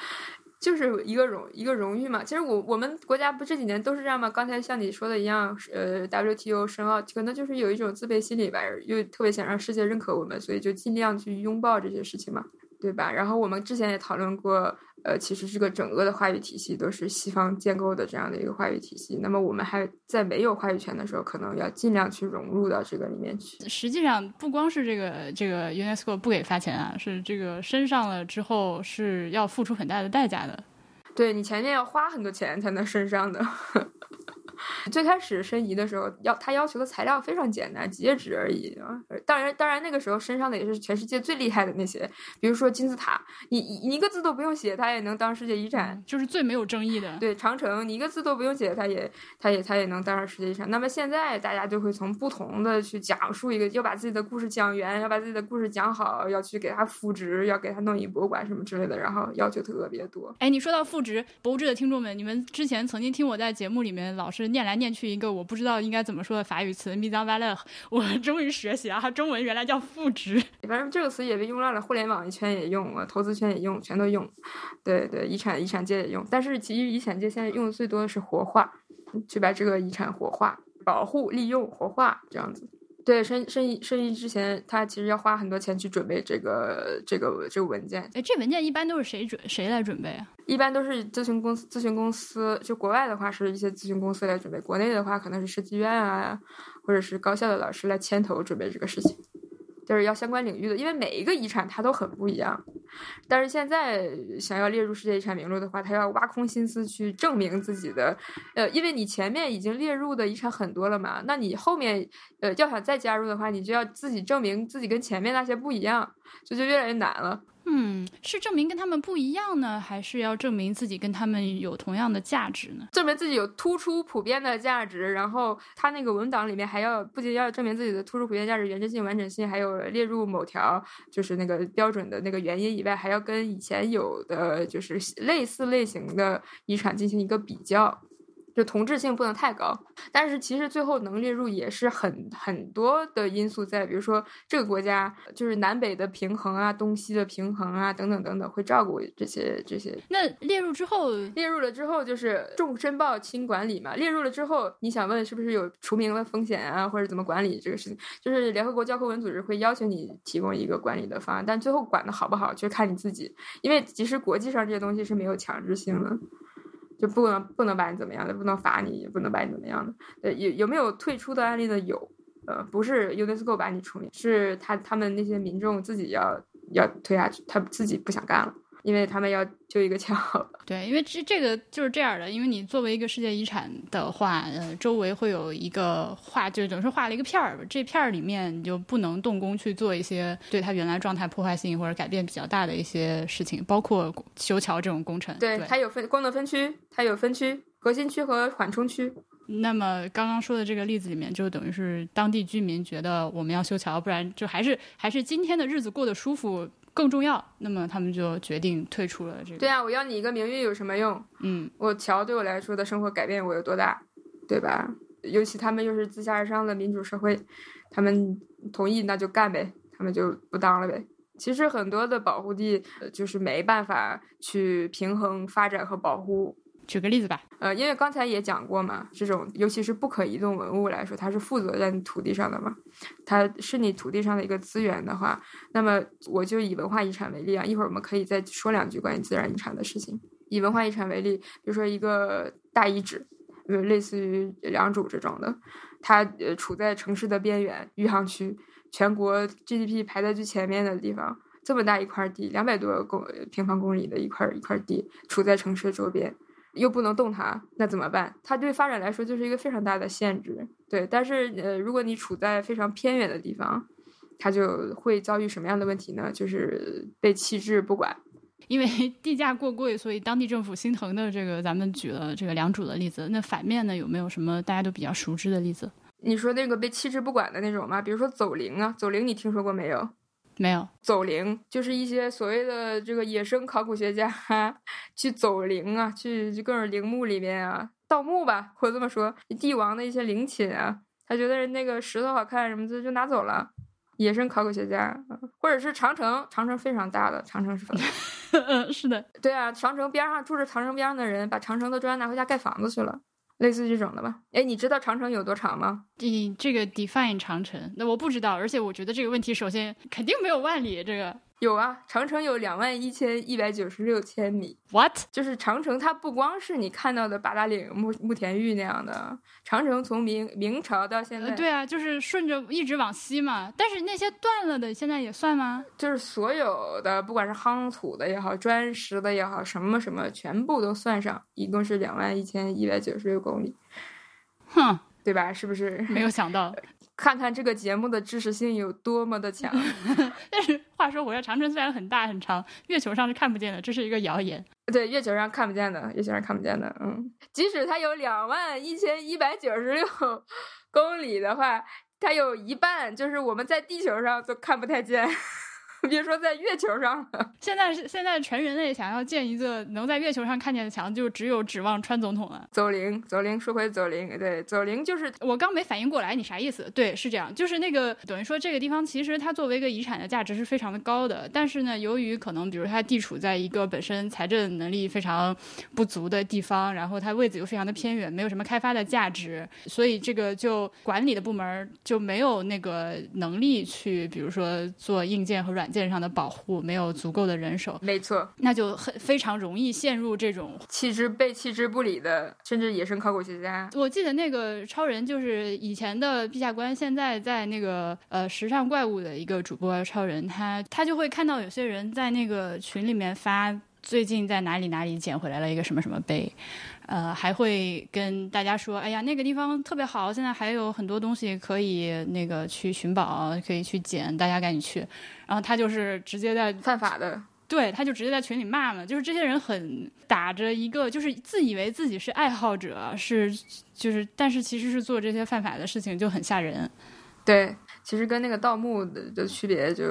Speaker 2: 就是一个荣一个荣誉嘛。其实我我们国家不这几年都是这样吗？刚才像你说的一样，呃，WTO 申奥可能就是有一种自卑心理吧，又特别想让世界认可我们，所以就尽量去拥抱这些事情嘛，对吧？然后我们之前也讨论过。呃，其实这个整个的话语体系都是西方建构的这样的一个话语体系。那么我们还在没有话语权的时候，可能要尽量去融入到这个里面去。
Speaker 1: 实际上，不光是这个这个 UNESCO 不给发钱啊，是这个升上了之后是要付出很大的代价的。
Speaker 2: 对你前面要花很多钱才能升上的。最开始申遗的时候，要他要求的材料非常简单，几页纸而已啊。当然，当然那个时候身上的也是全世界最厉害的那些，比如说金字塔，你你一个字都不用写，它也能当世界遗产，
Speaker 1: 就是最没有争议的。
Speaker 2: 对，长城你一个字都不用写，它也它也它也能当上世界遗产。那么现在大家就会从不同的去讲述一个，要把自己的故事讲圆，要把自己的故事讲好，要去给它复制，要给它弄一博物馆什么之类的，然后要求特别多。
Speaker 1: 哎，你说到复制，博物志的听众们，你们之前曾经听我在节目里面老是念来念去一个我不知道应该怎么说的法语词 m i s a v a l e 我终于学习啊，中文原来叫赋值。
Speaker 2: 反正这个词也被用烂了，互联网圈也用，投资圈也用，全都用。对对，遗产遗产界也用，但是其实遗产界现在用的最多的是活化，去把这个遗产活化、保护、利用、活化这样子。对，申申遗申遗之前，他其实要花很多钱去准备这个这个这个文件。
Speaker 1: 哎，这文件一般都是谁准谁来准备啊？
Speaker 2: 一般都是咨询公司，咨询公司就国外的话是一些咨询公司来准备，国内的话可能是设计院啊，或者是高校的老师来牵头准备这个事情。就是要相关领域的，因为每一个遗产它都很不一样。但是现在想要列入世界遗产名录的话，他要挖空心思去证明自己的，呃，因为你前面已经列入的遗产很多了嘛，那你后面呃要想再加入的话，你就要自己证明自己跟前面那些不一样，这就越来越难了。
Speaker 1: 嗯，是证明跟他们不一样呢，还是要证明自己跟他们有同样的价值呢？
Speaker 2: 证明自己有突出普遍的价值，然后他那个文档里面还要不仅要证明自己的突出普遍价值、原真性、完整性，还有列入某条就是那个标准的那个原因以外，还要跟以前有的就是类似类型的遗产进行一个比较。就同质性不能太高，但是其实最后能列入也是很很多的因素在，比如说这个国家就是南北的平衡啊，东西的平衡啊，等等等等，会照顾这些这些。
Speaker 1: 那列入之后，
Speaker 2: 列入了之后就是重申报轻管理嘛。列入了之后，你想问是不是有除名的风险啊，或者怎么管理这个事情？就是联合国教科文组织会要求你提供一个管理的方案，但最后管的好不好就看你自己，因为其实国际上这些东西是没有强制性的。就不能不能把你怎么样的，不能罚你，也不能把你怎么样的。呃，有有没有退出的案例呢？有，呃，不是 UNESCO 把你除名，是他他们那些民众自己要要退下去，他自己不想干了。因为他们要就一个桥，
Speaker 1: 对，因为这这个就是这样的，因为你作为一个世界遗产的话，呃，周围会有一个画，就等于说画了一个片儿，这片儿里面你就不能动工去做一些对它原来状态破坏性或者改变比较大的一些事情，包括修桥这种工程。
Speaker 2: 对，它有分功能分区，它有分区，核心区和缓冲区。
Speaker 1: 那么刚刚说的这个例子里面，就等于是当地居民觉得我们要修桥，不然就还是还是今天的日子过得舒服。更重要，那么他们就决定退出了这个。
Speaker 2: 对啊，我要你一个名誉有什么用？
Speaker 1: 嗯，
Speaker 2: 我桥对我来说的生活改变我有多大，对吧？尤其他们又是自下而上的民主社会，他们同意那就干呗，他们就不当了呗。其实很多的保护地就是没办法去平衡发展和保护。
Speaker 1: 举个例子吧，
Speaker 2: 呃，因为刚才也讲过嘛，这种尤其是不可移动文物来说，它是附着在土地上的嘛，它是你土地上的一个资源的话，那么我就以文化遗产为例啊，一会儿我们可以再说两句关于自然遗产的事情。以文化遗产为例，比如说一个大遗址，呃，类似于良渚这种的，它呃处在城市的边缘，余杭区，全国 GDP 排在最前面的地方，这么大一块地，两百多公平方公里的一块一块地，处在城市周边。又不能动它，那怎么办？它对发展来说就是一个非常大的限制。对，但是呃，如果你处在非常偏远的地方，它就会遭遇什么样的问题呢？就是被弃置不管，
Speaker 1: 因为 地价过贵，所以当地政府心疼的这个，咱们举了这个良渚的例子。那反面呢，有没有什么大家都比较熟知的例子？
Speaker 2: 你说那个被弃置不管的那种吗？比如说走灵啊，走灵你听说过没有？
Speaker 1: 没有
Speaker 2: 走灵，就是一些所谓的这个野生考古学家去走灵啊，去去各种陵墓里面啊盗墓吧，或者这么说，帝王的一些陵寝啊，他觉得那个石头好看什么的就拿走了。野生考古学家，或者是长城，长城非常大的，长城是，
Speaker 1: 嗯，是的，
Speaker 2: 对啊，长城边上住着长城边上的人，把长城的砖拿回家盖房子去了。类似这种的吧？哎，你知道长城有多长吗？
Speaker 1: 你这个 define 长城，那我不知道，而且我觉得这个问题首先肯定没有万里这个。
Speaker 2: 有啊，长城有两万一千一百九十六千米。
Speaker 1: What？
Speaker 2: 就是长城，它不光是你看到的八达岭、慕慕田峪那样的。长城从明明朝到现在，
Speaker 1: 对啊，就是顺着一直往西嘛。但是那些断了的，现在也算吗？
Speaker 2: 就是所有的，不管是夯土的也好，砖石的也好，什么什么，全部都算上，一共是两万一千一百九十六公里。
Speaker 1: 哼，
Speaker 2: 对吧？是不是？
Speaker 1: 没有想到，
Speaker 2: 看看这个节目的知识性有多么的强。
Speaker 1: 但是话说回来，长城虽然很大很长，月球上是看不见的，这是一个谣言。
Speaker 2: 对，月球上看不见的，月球上看不见的。嗯，即使它有两万一千一百九十六公里的话，它有一半就是我们在地球上都看不太见。别说在月球上了，
Speaker 1: 现在是现在全人类想要建一座能在月球上看见的墙，就只有指望川总统了。
Speaker 2: 走灵，走灵，说回走灵，对，走灵就是
Speaker 1: 我刚没反应过来，你啥意思？对，是这样，就是那个等于说这个地方其实它作为一个遗产的价值是非常的高的，但是呢，由于可能比如它地处在一个本身财政能力非常不足的地方，然后它位置又非常的偏远，没有什么开发的价值，所以这个就管理的部门就没有那个能力去，比如说做硬件和软件。线上的保护没有足够的人手，
Speaker 2: 没错，
Speaker 1: 那就很非常容易陷入这种
Speaker 2: 弃之被弃之不理的，甚至野生考古学家。
Speaker 1: 我记得那个超人就是以前的陛下官，现在在那个呃时尚怪物的一个主播超人，他他就会看到有些人在那个群里面发最近在哪里哪里捡回来了一个什么什么碑。呃，还会跟大家说，哎呀，那个地方特别好，现在还有很多东西可以那个去寻宝，可以去捡，大家赶紧去。然后他就是直接在
Speaker 2: 犯法的，
Speaker 1: 对，他就直接在群里骂嘛，就是这些人很打着一个，就是自以为自己是爱好者，是就是，但是其实是做这些犯法的事情，就很吓人。
Speaker 2: 对，其实跟那个盗墓的的区别就。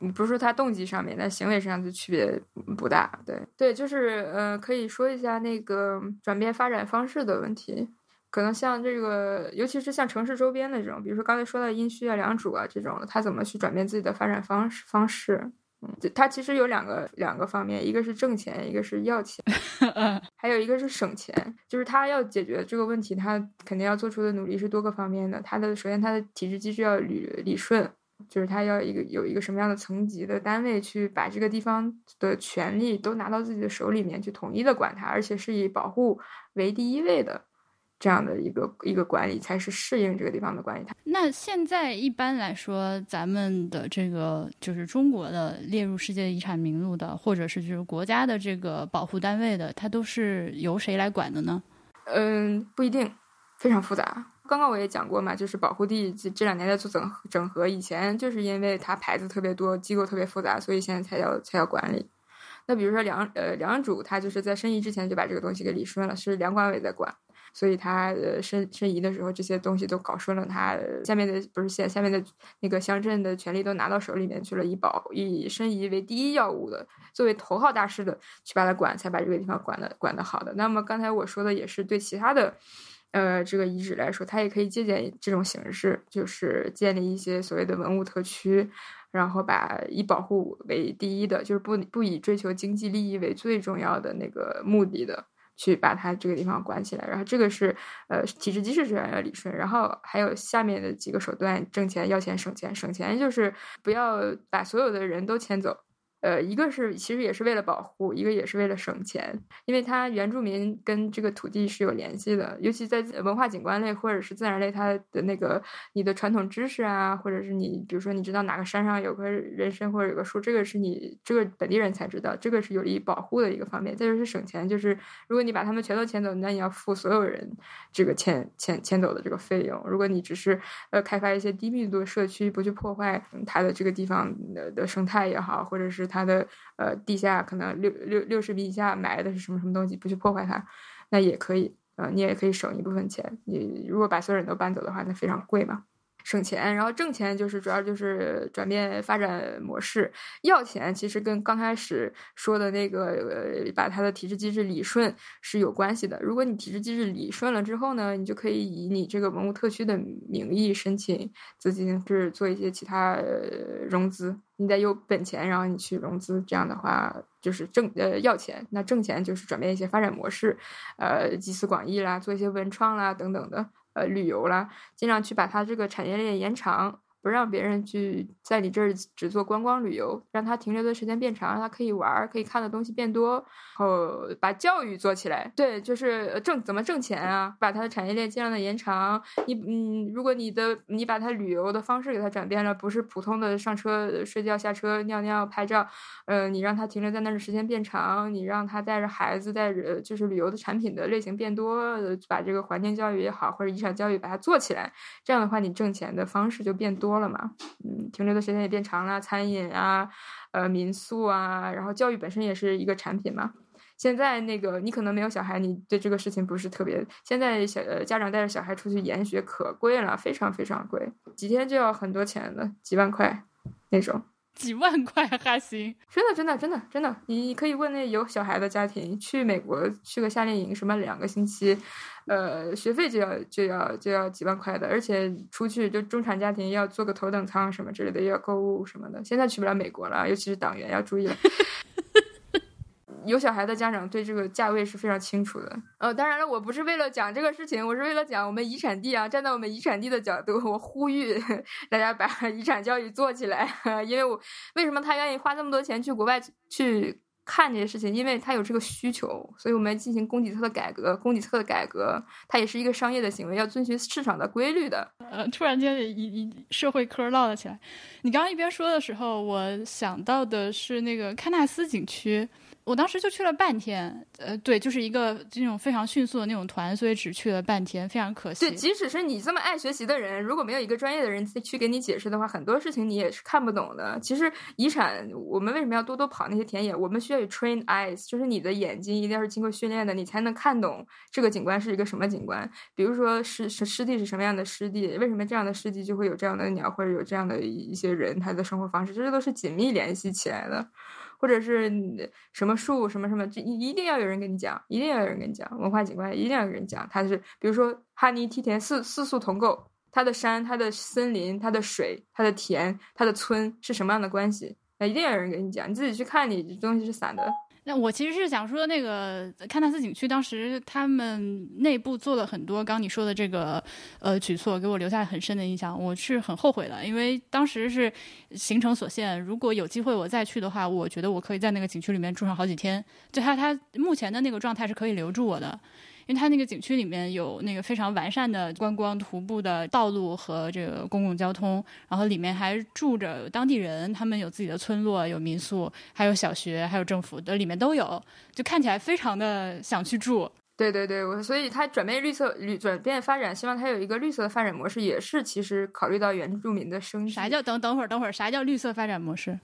Speaker 2: 你不是说他动机上面，但行为上就区别不大。对对，就是呃，可以说一下那个转变发展方式的问题。可能像这个，尤其是像城市周边的这种，比如说刚才说到殷墟啊、良渚啊这种，他怎么去转变自己的发展方式方式？嗯，他其实有两个两个方面，一个是挣钱，一个是要钱，还有一个是省钱。就是他要解决这个问题，他肯定要做出的努力是多个方面的。他的首先，他的体制机制要理理顺。就是他要一个有一个什么样的层级的单位去把这个地方的权利都拿到自己的手里面去统一的管它，而且是以保护为第一位的这样的一个一个管理才是适应这个地方的管理。
Speaker 1: 那现在一般来说，咱们的这个就是中国的列入世界遗产名录的，或者是就是国家的这个保护单位的，它都是由谁来管的呢？
Speaker 2: 嗯，不一定，非常复杂。刚刚我也讲过嘛，就是保护地这这两年在做整整合，以前就是因为它牌子特别多，机构特别复杂，所以现在才要才要管理。那比如说梁呃梁主，他就是在申遗之前就把这个东西给理顺了，是梁管委在管，所以他呃申申遗的时候这些东西都搞顺了，他下面的不是下下面的那个乡镇的权利都拿到手里面去了，以保以申遗为第一要务的，作为头号大事的去把它管，才把这个地方管的管的好的。那么刚才我说的也是对其他的。呃，这个遗址来说，它也可以借鉴这种形式，就是建立一些所谓的文物特区，然后把以保护为第一的，就是不不以追求经济利益为最重要的那个目的的，去把它这个地方管起来。然后这个是呃体制机制这样要理顺，然后还有下面的几个手段：挣钱、要钱、省钱。省钱就是不要把所有的人都迁走。呃，一个是其实也是为了保护，一个也是为了省钱，因为它原住民跟这个土地是有联系的，尤其在文化景观类或者是自然类，它的那个你的传统知识啊，或者是你比如说你知道哪个山上有个人参或者有个树，这个是你这个本地人才知道，这个是有利于保护的一个方面。再就是省钱，就是如果你把他们全都迁走，那你要付所有人这个迁迁迁走的这个费用。如果你只是呃开发一些低密度社区，不去破坏它的这个地方的的生态也好，或者是它的呃地下可能六六六十米以下埋的是什么什么东西，不去破坏它，那也可以，呃，你也可以省一部分钱。你如果把所有人都搬走的话，那非常贵嘛。省钱，然后挣钱就是主要就是转变发展模式。要钱其实跟刚开始说的那个呃，把它的体制机制理顺是有关系的。如果你体制机制理顺了之后呢，你就可以以你这个文物特区的名义申请资金，就是做一些其他融资。你得有本钱，然后你去融资，这样的话就是挣呃要钱。那挣钱就是转变一些发展模式，呃集思广益啦，做一些文创啦等等的。呃，旅游啦，尽量去把它这个产业链延长，不让别人去在你这儿只做观光旅游，让他停留的时间变长，让他可以玩，可以看的东西变多，然后把教育做起来。对，就是挣怎么挣钱啊，把它的产业链尽量的延长。你嗯，如果你的你把它旅游的方式给它转变了，不是普通的上车睡觉、下车尿尿、拍照，呃，你让他停留在那儿的时间变长，你让他带着孩子带着就是旅游的产品的类型变多，把这个环境教育也好或者遗产教育把它做起来，这样的话你挣钱的方式就变多了嘛。嗯，停留的时间也变长了，餐饮啊，呃，民宿啊，然后教育本身也是一个产品嘛。现在那个你可能没有小孩，你对这个事情不是特别。现在小家长带着小孩出去研学可贵了，非常非常贵，几天就要很多钱的，几万块那种。
Speaker 1: 几万块还行，
Speaker 2: 真的真的真的真的，你可以问那有小孩的家庭，去美国去个夏令营，什么两个星期，呃，学费就要就要就要几万块的，而且出去就中产家庭要坐个头等舱什么之类的，要购物什么的。现在去不了美国了，尤其是党员要注意了。有小孩的家长对这个价位是非常清楚的。呃，当然了，我不是为了讲这个事情，我是为了讲我们遗产地啊。站在我们遗产地的角度，我呼吁大家把 遗产教育做起来。因为我为什么他愿意花那么多钱去国外去看这些事情？因为他有这个需求，所以我们进行供给侧的改革。供给侧的改革，它也是一个商业的行为，要遵循市场的规律的。
Speaker 1: 呃，突然间一一社会科唠了起来。你刚刚一边说的时候，我想到的是那个喀纳斯景区。我当时就去了半天，呃，对，就是一个这种非常迅速的那种团，所以只去了半天，非常可惜。
Speaker 2: 对，即使是你这么爱学习的人，如果没有一个专业的人去给你解释的话，很多事情你也是看不懂的。其实遗产，我们为什么要多多跑那些田野？我们需要有 train eyes，就是你的眼睛一定要是经过训练的，你才能看懂这个景观是一个什么景观。比如说湿湿湿地是什么样的湿地，为什么这样的湿地就会有这样的鸟或者有这样的一些人，他的生活方式，这些都是紧密联系起来的。或者是什么树什么什么，就一定要有人跟你讲，一定要有人跟你讲文化景观，一定要有人讲。它是比如说哈尼梯田四四素同构，它的山、它的森林、它的水、它的田、它的村是什么样的关系？那一定要有人跟你讲，你自己去看，你这东西是散的。
Speaker 1: 那我其实是想说，那个喀纳斯景区当时他们内部做了很多刚你说的这个呃举措，给我留下了很深的印象。我是很后悔的，因为当时是行程所限，如果有机会我再去的话，我觉得我可以在那个景区里面住上好几天。就他他目前的那个状态是可以留住我的。因为它那个景区里面有那个非常完善的观光徒步的道路和这个公共交通，然后里面还住着当地人，他们有自己的村落、有民宿、还有小学、还有政府的，里面都有，就看起来非常的想去住。
Speaker 2: 对对对，我所以它转变绿色、绿转变发展，希望它有一个绿色的发展模式，也是其实考虑到原住民的生。
Speaker 1: 啥叫等等会儿等会儿？啥叫绿色发展模式？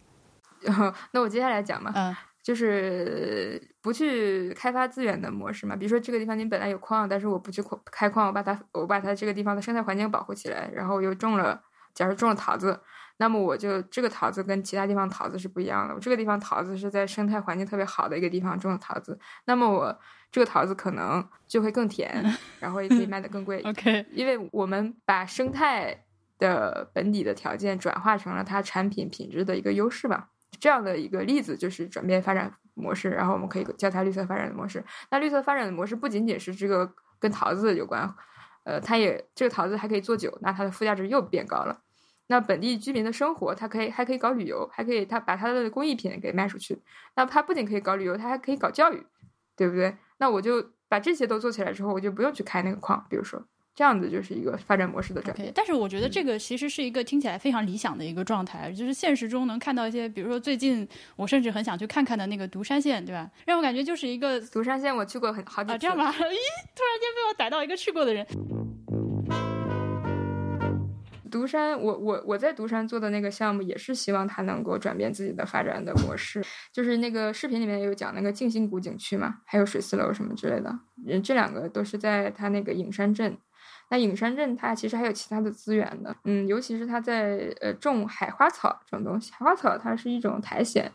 Speaker 2: 那我接下来讲嘛。嗯。就是不去开发资源的模式嘛，比如说这个地方你本来有矿，但是我不去矿开矿，我把它我把它这个地方的生态环境保护起来，然后又种了，假如种了桃子，那么我就这个桃子跟其他地方桃子是不一样的，我这个地方桃子是在生态环境特别好的一个地方种的桃子，那么我这个桃子可能就会更甜，然后也可以卖的更贵。
Speaker 1: OK，
Speaker 2: 因为我们把生态的本底的条件转化成了它产品品质的一个优势吧。这样的一个例子就是转变发展模式，然后我们可以叫它绿色发展的模式。那绿色发展的模式不仅仅是这个跟桃子有关，呃，它也这个桃子还可以做酒，那它的附加值又变高了。那本地居民的生活，它可以还可以搞旅游，还可以它把它的工艺品给卖出去。那它不仅可以搞旅游，它还可以搞教育，对不对？那我就把这些都做起来之后，我就不用去开那个矿，比如说。这样子就是一个发展模式的转变，
Speaker 1: 但是我觉得这个其实是一个听起来非常理想的一个状态，就是现实中能看到一些，比如说最近我甚至很想去看看的那个独山县，对吧？让我感觉就是一个
Speaker 2: 独山县，我去过很好几次。
Speaker 1: 这样吧？咦，突然间被我逮到一个去过的人。
Speaker 2: 独山，我我我在独山做的那个项目也是希望它能够转变自己的发展的模式，就是那个视频里面有讲那个静心谷景区嘛，还有水丝楼什么之类的，嗯，这两个都是在它那个影山镇。那影山镇它其实还有其他的资源的，嗯，尤其是它在呃种海花草这种东西，海花草它是一种苔藓，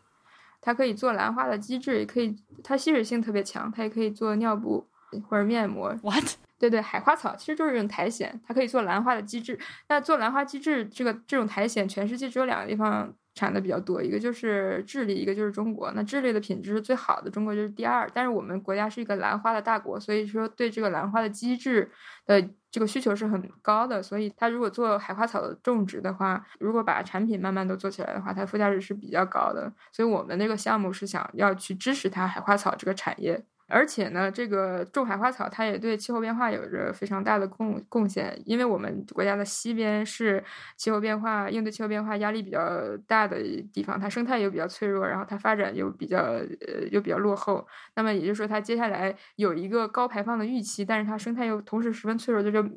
Speaker 2: 它可以做兰花的基质，也可以它吸水性特别强，它也可以做尿布或者面膜。
Speaker 1: What？
Speaker 2: 对对，海花草其实就是这种苔藓，它可以做兰花的基质。那做兰花基质，这个这种苔藓，全世界只有两个地方产的比较多，一个就是智利，一个就是中国。那智利的品质是最好的，中国就是第二。但是我们国家是一个兰花的大国，所以说对这个兰花的机制的这个需求是很高的。所以它如果做海花草的种植的话，如果把产品慢慢都做起来的话，它附加值是比较高的。所以我们那个项目是想要去支持它海花草这个产业。而且呢，这个种海花草，它也对气候变化有着非常大的贡贡献。因为我们国家的西边是气候变化应对气候变化压力比较大的地方，它生态又比较脆弱，然后它发展又比较呃又比较落后。那么也就是说，它接下来有一个高排放的预期，但是它生态又同时十分脆弱，这就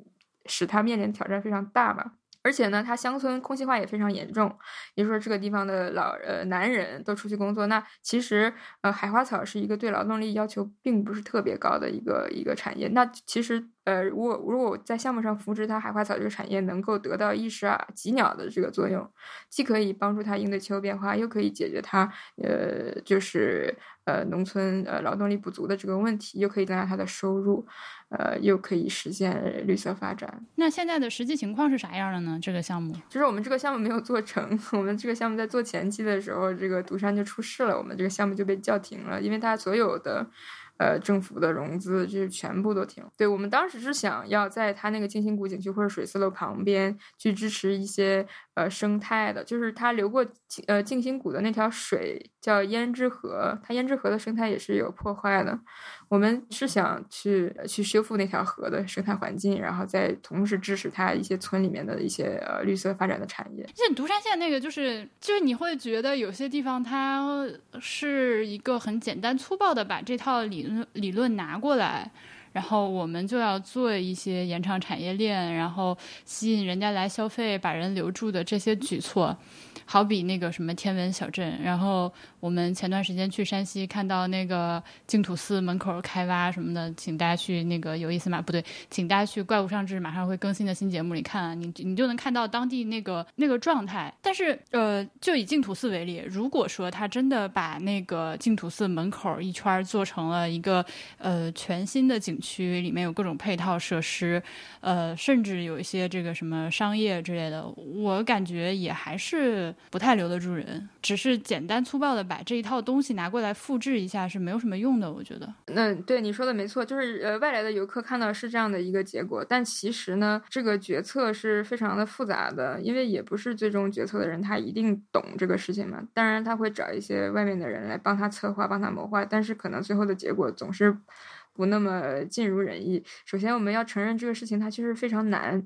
Speaker 2: 使它面临挑战非常大嘛。而且呢，它乡村空气化也非常严重，也就是说这个地方的老呃男人都出去工作。那其实呃海花草是一个对劳动力要求并不是特别高的一个一个产业。那其实呃如果如果在项目上扶持它海花草这个产业能够得到一石啊几鸟的这个作用，既可以帮助它应对气候变化，又可以解决它呃就是呃农村呃劳动力不足的这个问题，又可以增加它的收入。呃，又可以实现绿色发展。
Speaker 1: 那现在的实际情况是啥样的呢？这个项目，
Speaker 2: 就是我们这个项目没有做成。我们这个项目在做前期的时候，这个独山就出事了，我们这个项目就被叫停了，因为它所有的。呃，政府的融资就是全部都停。对我们当时是想要在它那个静心谷景区或者水丝楼旁边去支持一些呃生态的，就是它流过呃静心谷的那条水叫胭脂河，它胭脂河的生态也是有破坏的。我们是想去去修复那条河的生态环境，然后再同时支持它一些村里面的一些呃绿色发展的产业。
Speaker 1: 像独山县那个，就是就是你会觉得有些地方它是一个很简单粗暴的把这套理论。理论拿过来，然后我们就要做一些延长产业链，然后吸引人家来消费，把人留住的这些举措。好比那个什么天文小镇，然后我们前段时间去山西看到那个净土寺门口开挖什么的，请大家去那个有意思吗？不对，请大家去怪物上志马上会更新的新节目里看，你你就能看到当地那个那个状态。但是呃，就以净土寺为例，如果说他真的把那个净土寺门口一圈做成了一个呃全新的景区，里面有各种配套设施，呃，甚至有一些这个什么商业之类的，我感觉也还是。不太留得住人，只是简单粗暴的把这一套东西拿过来复制一下是没有什么用的，我觉得。
Speaker 2: 那对你说的没错，就是呃外来的游客看到是这样的一个结果，但其实呢，这个决策是非常的复杂的，因为也不是最终决策的人他一定懂这个事情嘛。当然他会找一些外面的人来帮他策划、帮他谋划，但是可能最后的结果总是不那么尽如人意。首先我们要承认这个事情它确实非常难。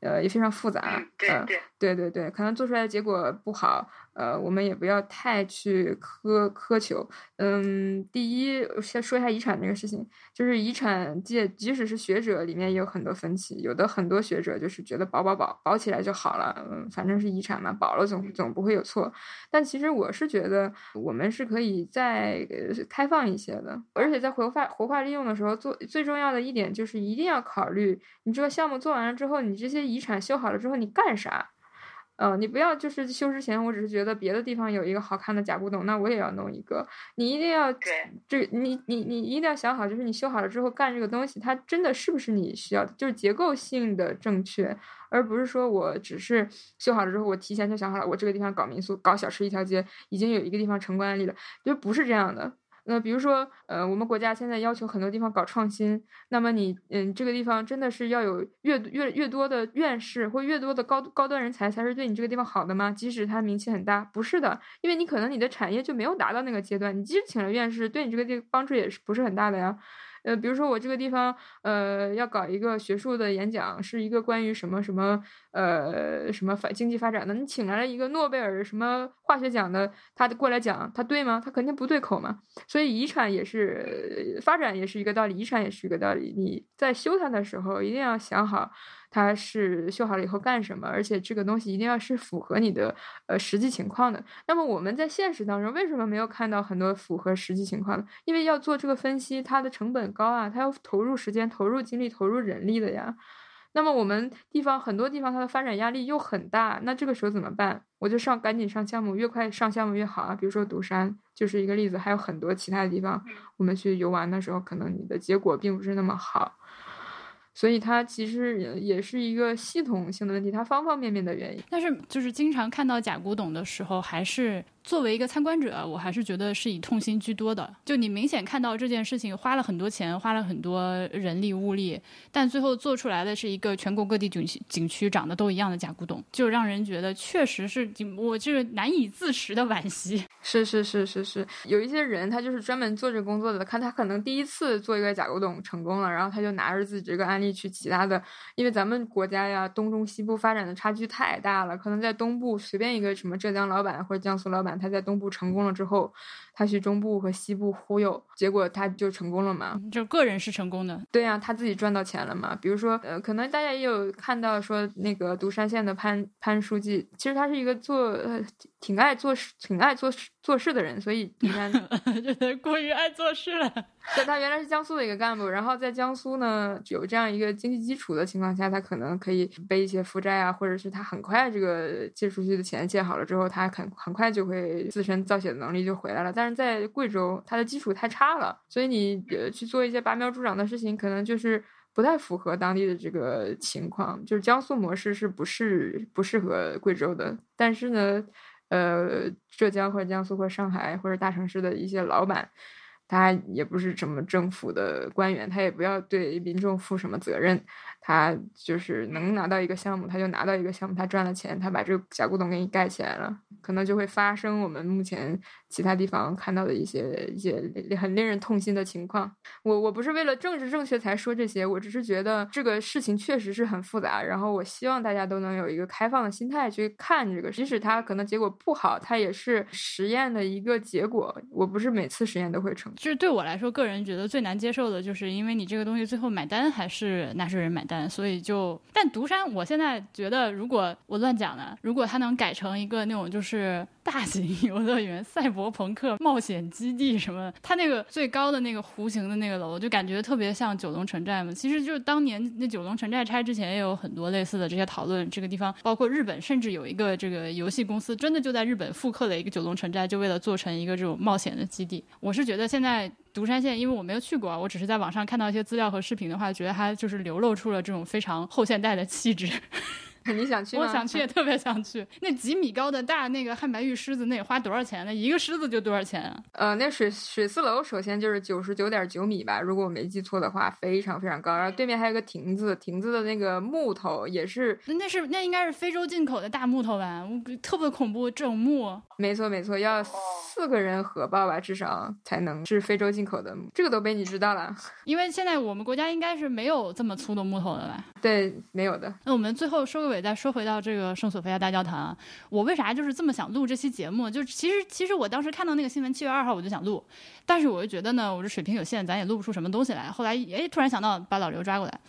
Speaker 2: 呃，也非常复杂，
Speaker 3: 对对
Speaker 2: 对对对，可能做出来的结果不好。呃，我们也不要太去苛苛求。嗯，第一，先说一下遗产这个事情，就是遗产界，即使是学者里面也有很多分歧。有的很多学者就是觉得保保保保起来就好了，嗯，反正是遗产嘛，保了总总不会有错。但其实我是觉得，我们是可以再开放一些的，而且在活化活化利用的时候，做最重要的一点就是一定要考虑，你这个项目做完了之后，你这些遗产修好了之后，你干啥？嗯，你不要就是修之前，我只是觉得别的地方有一个好看的假古董，那我也要弄一个。你一定要这，你你你一定要想好，就是你修好了之后干这个东西，它真的是不是你需要的，就是结构性的正确，而不是说我只是修好了之后，我提前就想好了，我这个地方搞民宿、搞小吃一条街，已经有一个地方成功案例了，就不是这样的。那比如说，呃，我们国家现在要求很多地方搞创新，那么你，嗯，这个地方真的是要有越越越多的院士或越多的高高端人才才是对你这个地方好的吗？即使他名气很大，不是的，因为你可能你的产业就没有达到那个阶段，你即使请了院士，对你这个地帮助也是不是很大的呀。呃，比如说我这个地方，呃，要搞一个学术的演讲，是一个关于什么什么，呃，什么发经济发展的，你请来了一个诺贝尔什么化学奖的，他过来讲，他对吗？他肯定不对口嘛。所以遗产也是发展也是一个道理，遗产也是一个道理。你在修它的时候，一定要想好。它是修好了以后干什么？而且这个东西一定要是符合你的呃实际情况的。那么我们在现实当中为什么没有看到很多符合实际情况的？因为要做这个分析，它的成本高啊，它要投入时间、投入精力、投入人力的呀。那么我们地方很多地方它的发展压力又很大，那这个时候怎么办？我就上赶紧上项目，越快上项目越好啊。比如说独山就是一个例子，还有很多其他的地方，我们去游玩的时候，可能你的结果并不是那么好。所以它其实也是一个系统性的问题，它方方面面的原因。
Speaker 1: 但是就是经常看到假古董的时候，还是。作为一个参观者，我还是觉得是以痛心居多的。就你明显看到这件事情花了很多钱，花了很多人力物力，但最后做出来的是一个全国各地景区景区长得都一样的假古董，就让人觉得确实是我就是难以自持的惋惜。
Speaker 2: 是是是是是，有一些人他就是专门做这工作的，看他可能第一次做一个假古董成功了，然后他就拿着自己这个案例去其他的，因为咱们国家呀东中西部发展的差距太大了，可能在东部随便一个什么浙江老板或者江苏老板。他在东部成功了之后，他去中部和西部忽悠，结果他就成功了嘛？
Speaker 1: 就个人是成功的，
Speaker 2: 对呀，他自己赚到钱了嘛？比如说，呃，可能大家也有看到说，那个独山县的潘潘书记，其实他是一个做挺爱做事、挺爱做事做事的人，所以 你看，
Speaker 1: 真的过于爱做事了。
Speaker 2: 但，他原来是江苏的一个干部，然后在江苏呢有这样一个经济基础的情况下，他可能可以背一些负债啊，或者是他很快这个借出去的钱借好了之后，他很很快就会自身造血的能力就回来了。但是在贵州，它的基础太差了，所以你呃去做一些拔苗助长的事情，可能就是不太符合当地的这个情况。就是江苏模式是不是不适合贵州的？但是呢，呃，浙江或者江苏或上海或者大城市的一些老板。他也不是什么政府的官员，他也不要对民众负什么责任。他就是能拿到一个项目，他就拿到一个项目，他赚了钱，他把这个假古董给你盖起来了，可能就会发生我们目前其他地方看到的一些一些很令人痛心的情况。我我不是为了政治正确才说这些，我只是觉得这个事情确实是很复杂。然后我希望大家都能有一个开放的心态去看这个，即使它可能结果不好，它也是实验的一个结果。我不是每次实验都会成。
Speaker 1: 就是对我来说，个人觉得最难接受的就是因为你这个东西最后买单还是纳税人买单。所以就，但独山，我现在觉得，如果我乱讲呢，如果它能改成一个那种就是大型游乐园、赛博朋克冒险基地什么，它那个最高的那个弧形的那个楼，就感觉特别像九龙城寨嘛。其实就是当年那九龙城寨拆之前，也有很多类似的这些讨论。这个地方包括日本，甚至有一个这个游戏公司，真的就在日本复刻了一个九龙城寨，就为了做成一个这种冒险的基地。我是觉得现在。独山县，因为我没有去过，我只是在网上看到一些资料和视频的话，觉得它就是流露出了这种非常后现代的气质。
Speaker 2: 你想去
Speaker 1: 吗？我想去，也 特别想去。那几米高的大那个汉白玉狮子，那得花多少钱？呢一个狮子就多少钱啊？
Speaker 2: 呃，那水水四楼首先就是九十九点九米吧，如果我没记错的话，非常非常高。然后对面还有个亭子，亭子的那个木头也是，
Speaker 1: 那是那应该是非洲进口的大木头吧？特别恐怖，这种木。
Speaker 2: 没错没错，要四个人合抱吧，至少才能是非洲进口的。这个都被你知道了，
Speaker 1: 因为现在我们国家应该是没有这么粗的木头的吧？
Speaker 2: 对，没有的。
Speaker 1: 那我们最后说个。再说回到这个圣索菲亚大教堂，我为啥就是这么想录这期节目？就其实其实我当时看到那个新闻，七月二号我就想录，但是我就觉得呢，我这水平有限，咱也录不出什么东西来。后来哎，突然想到把老刘抓过来。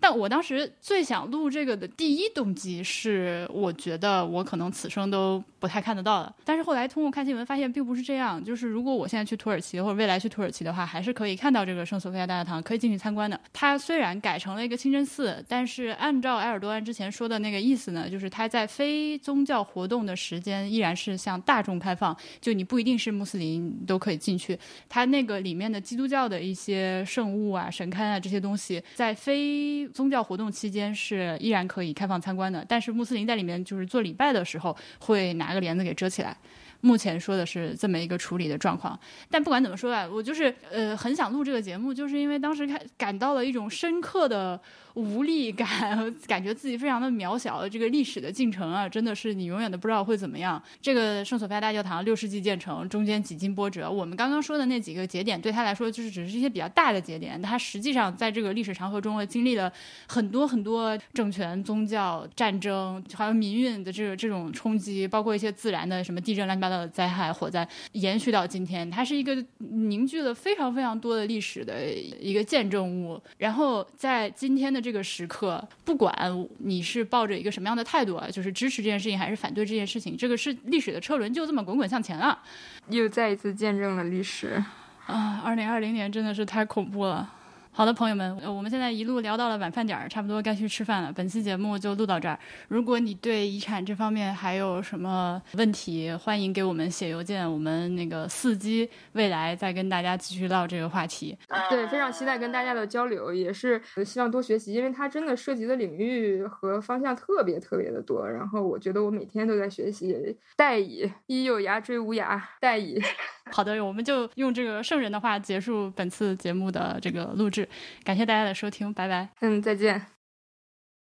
Speaker 1: 但我当时最想录这个的第一动机是，我觉得我可能此生都不太看得到了。但是后来通过看新闻发现，并不是这样。就是如果我现在去土耳其或者未来去土耳其的话，还是可以看到这个圣索菲亚大教堂，可以进去参观的。它虽然改成了一个清真寺，但是按照埃尔多安之前说的那个意思呢，就是它在非宗教活动的时间依然是向大众开放，就你不一定是穆斯林都可以进去。它那个里面的基督教的一些圣物啊、神龛啊这些东西，在非宗教活动期间是依然可以开放参观的，但是穆斯林在里面就是做礼拜的时候会拿个帘子给遮起来。目前说的是这么一个处理的状况，但不管怎么说啊，我就是呃很想录这个节目，就是因为当时看感到了一种深刻的。无力感，感觉自己非常的渺小。这个历史的进程啊，真的是你永远都不知道会怎么样。这个圣索菲亚大教堂六世纪建成，中间几经波折。我们刚刚说的那几个节点，对他来说就是只是一些比较大的节点。他实际上在这个历史长河中，经历了很多很多政权、宗教、战争，还有民运的这个这种冲击，包括一些自然的什么地震、乱七八糟的灾害、火灾，延续到今天。它是一个凝聚了非常非常多的历史的一个见证物。然后在今天的。这个时刻，不管你是抱着一个什么样的态度啊，就是支持这件事情还是反对这件事情，这个是历史的车轮就这么滚滚向前了，
Speaker 2: 又再一次见证了历史
Speaker 1: 啊！二零二零年真的是太恐怖了。好的，朋友们，我们现在一路聊到了晚饭点儿，差不多该去吃饭了。本期节目就录到这儿。如果你对遗产这方面还有什么问题，欢迎给我们写邮件，我们那个伺机未来再跟大家继续唠这个话题。
Speaker 2: 对，非常期待跟大家的交流，也是希望多学习，因为它真的涉及的领域和方向特别特别的多。然后我觉得我每天都在学习。待矣，一有牙追无涯，待矣。
Speaker 1: 好的，我们就用这个圣人的话结束本次节目的这个录制，感谢大家的收听，拜拜。
Speaker 2: 嗯，再见。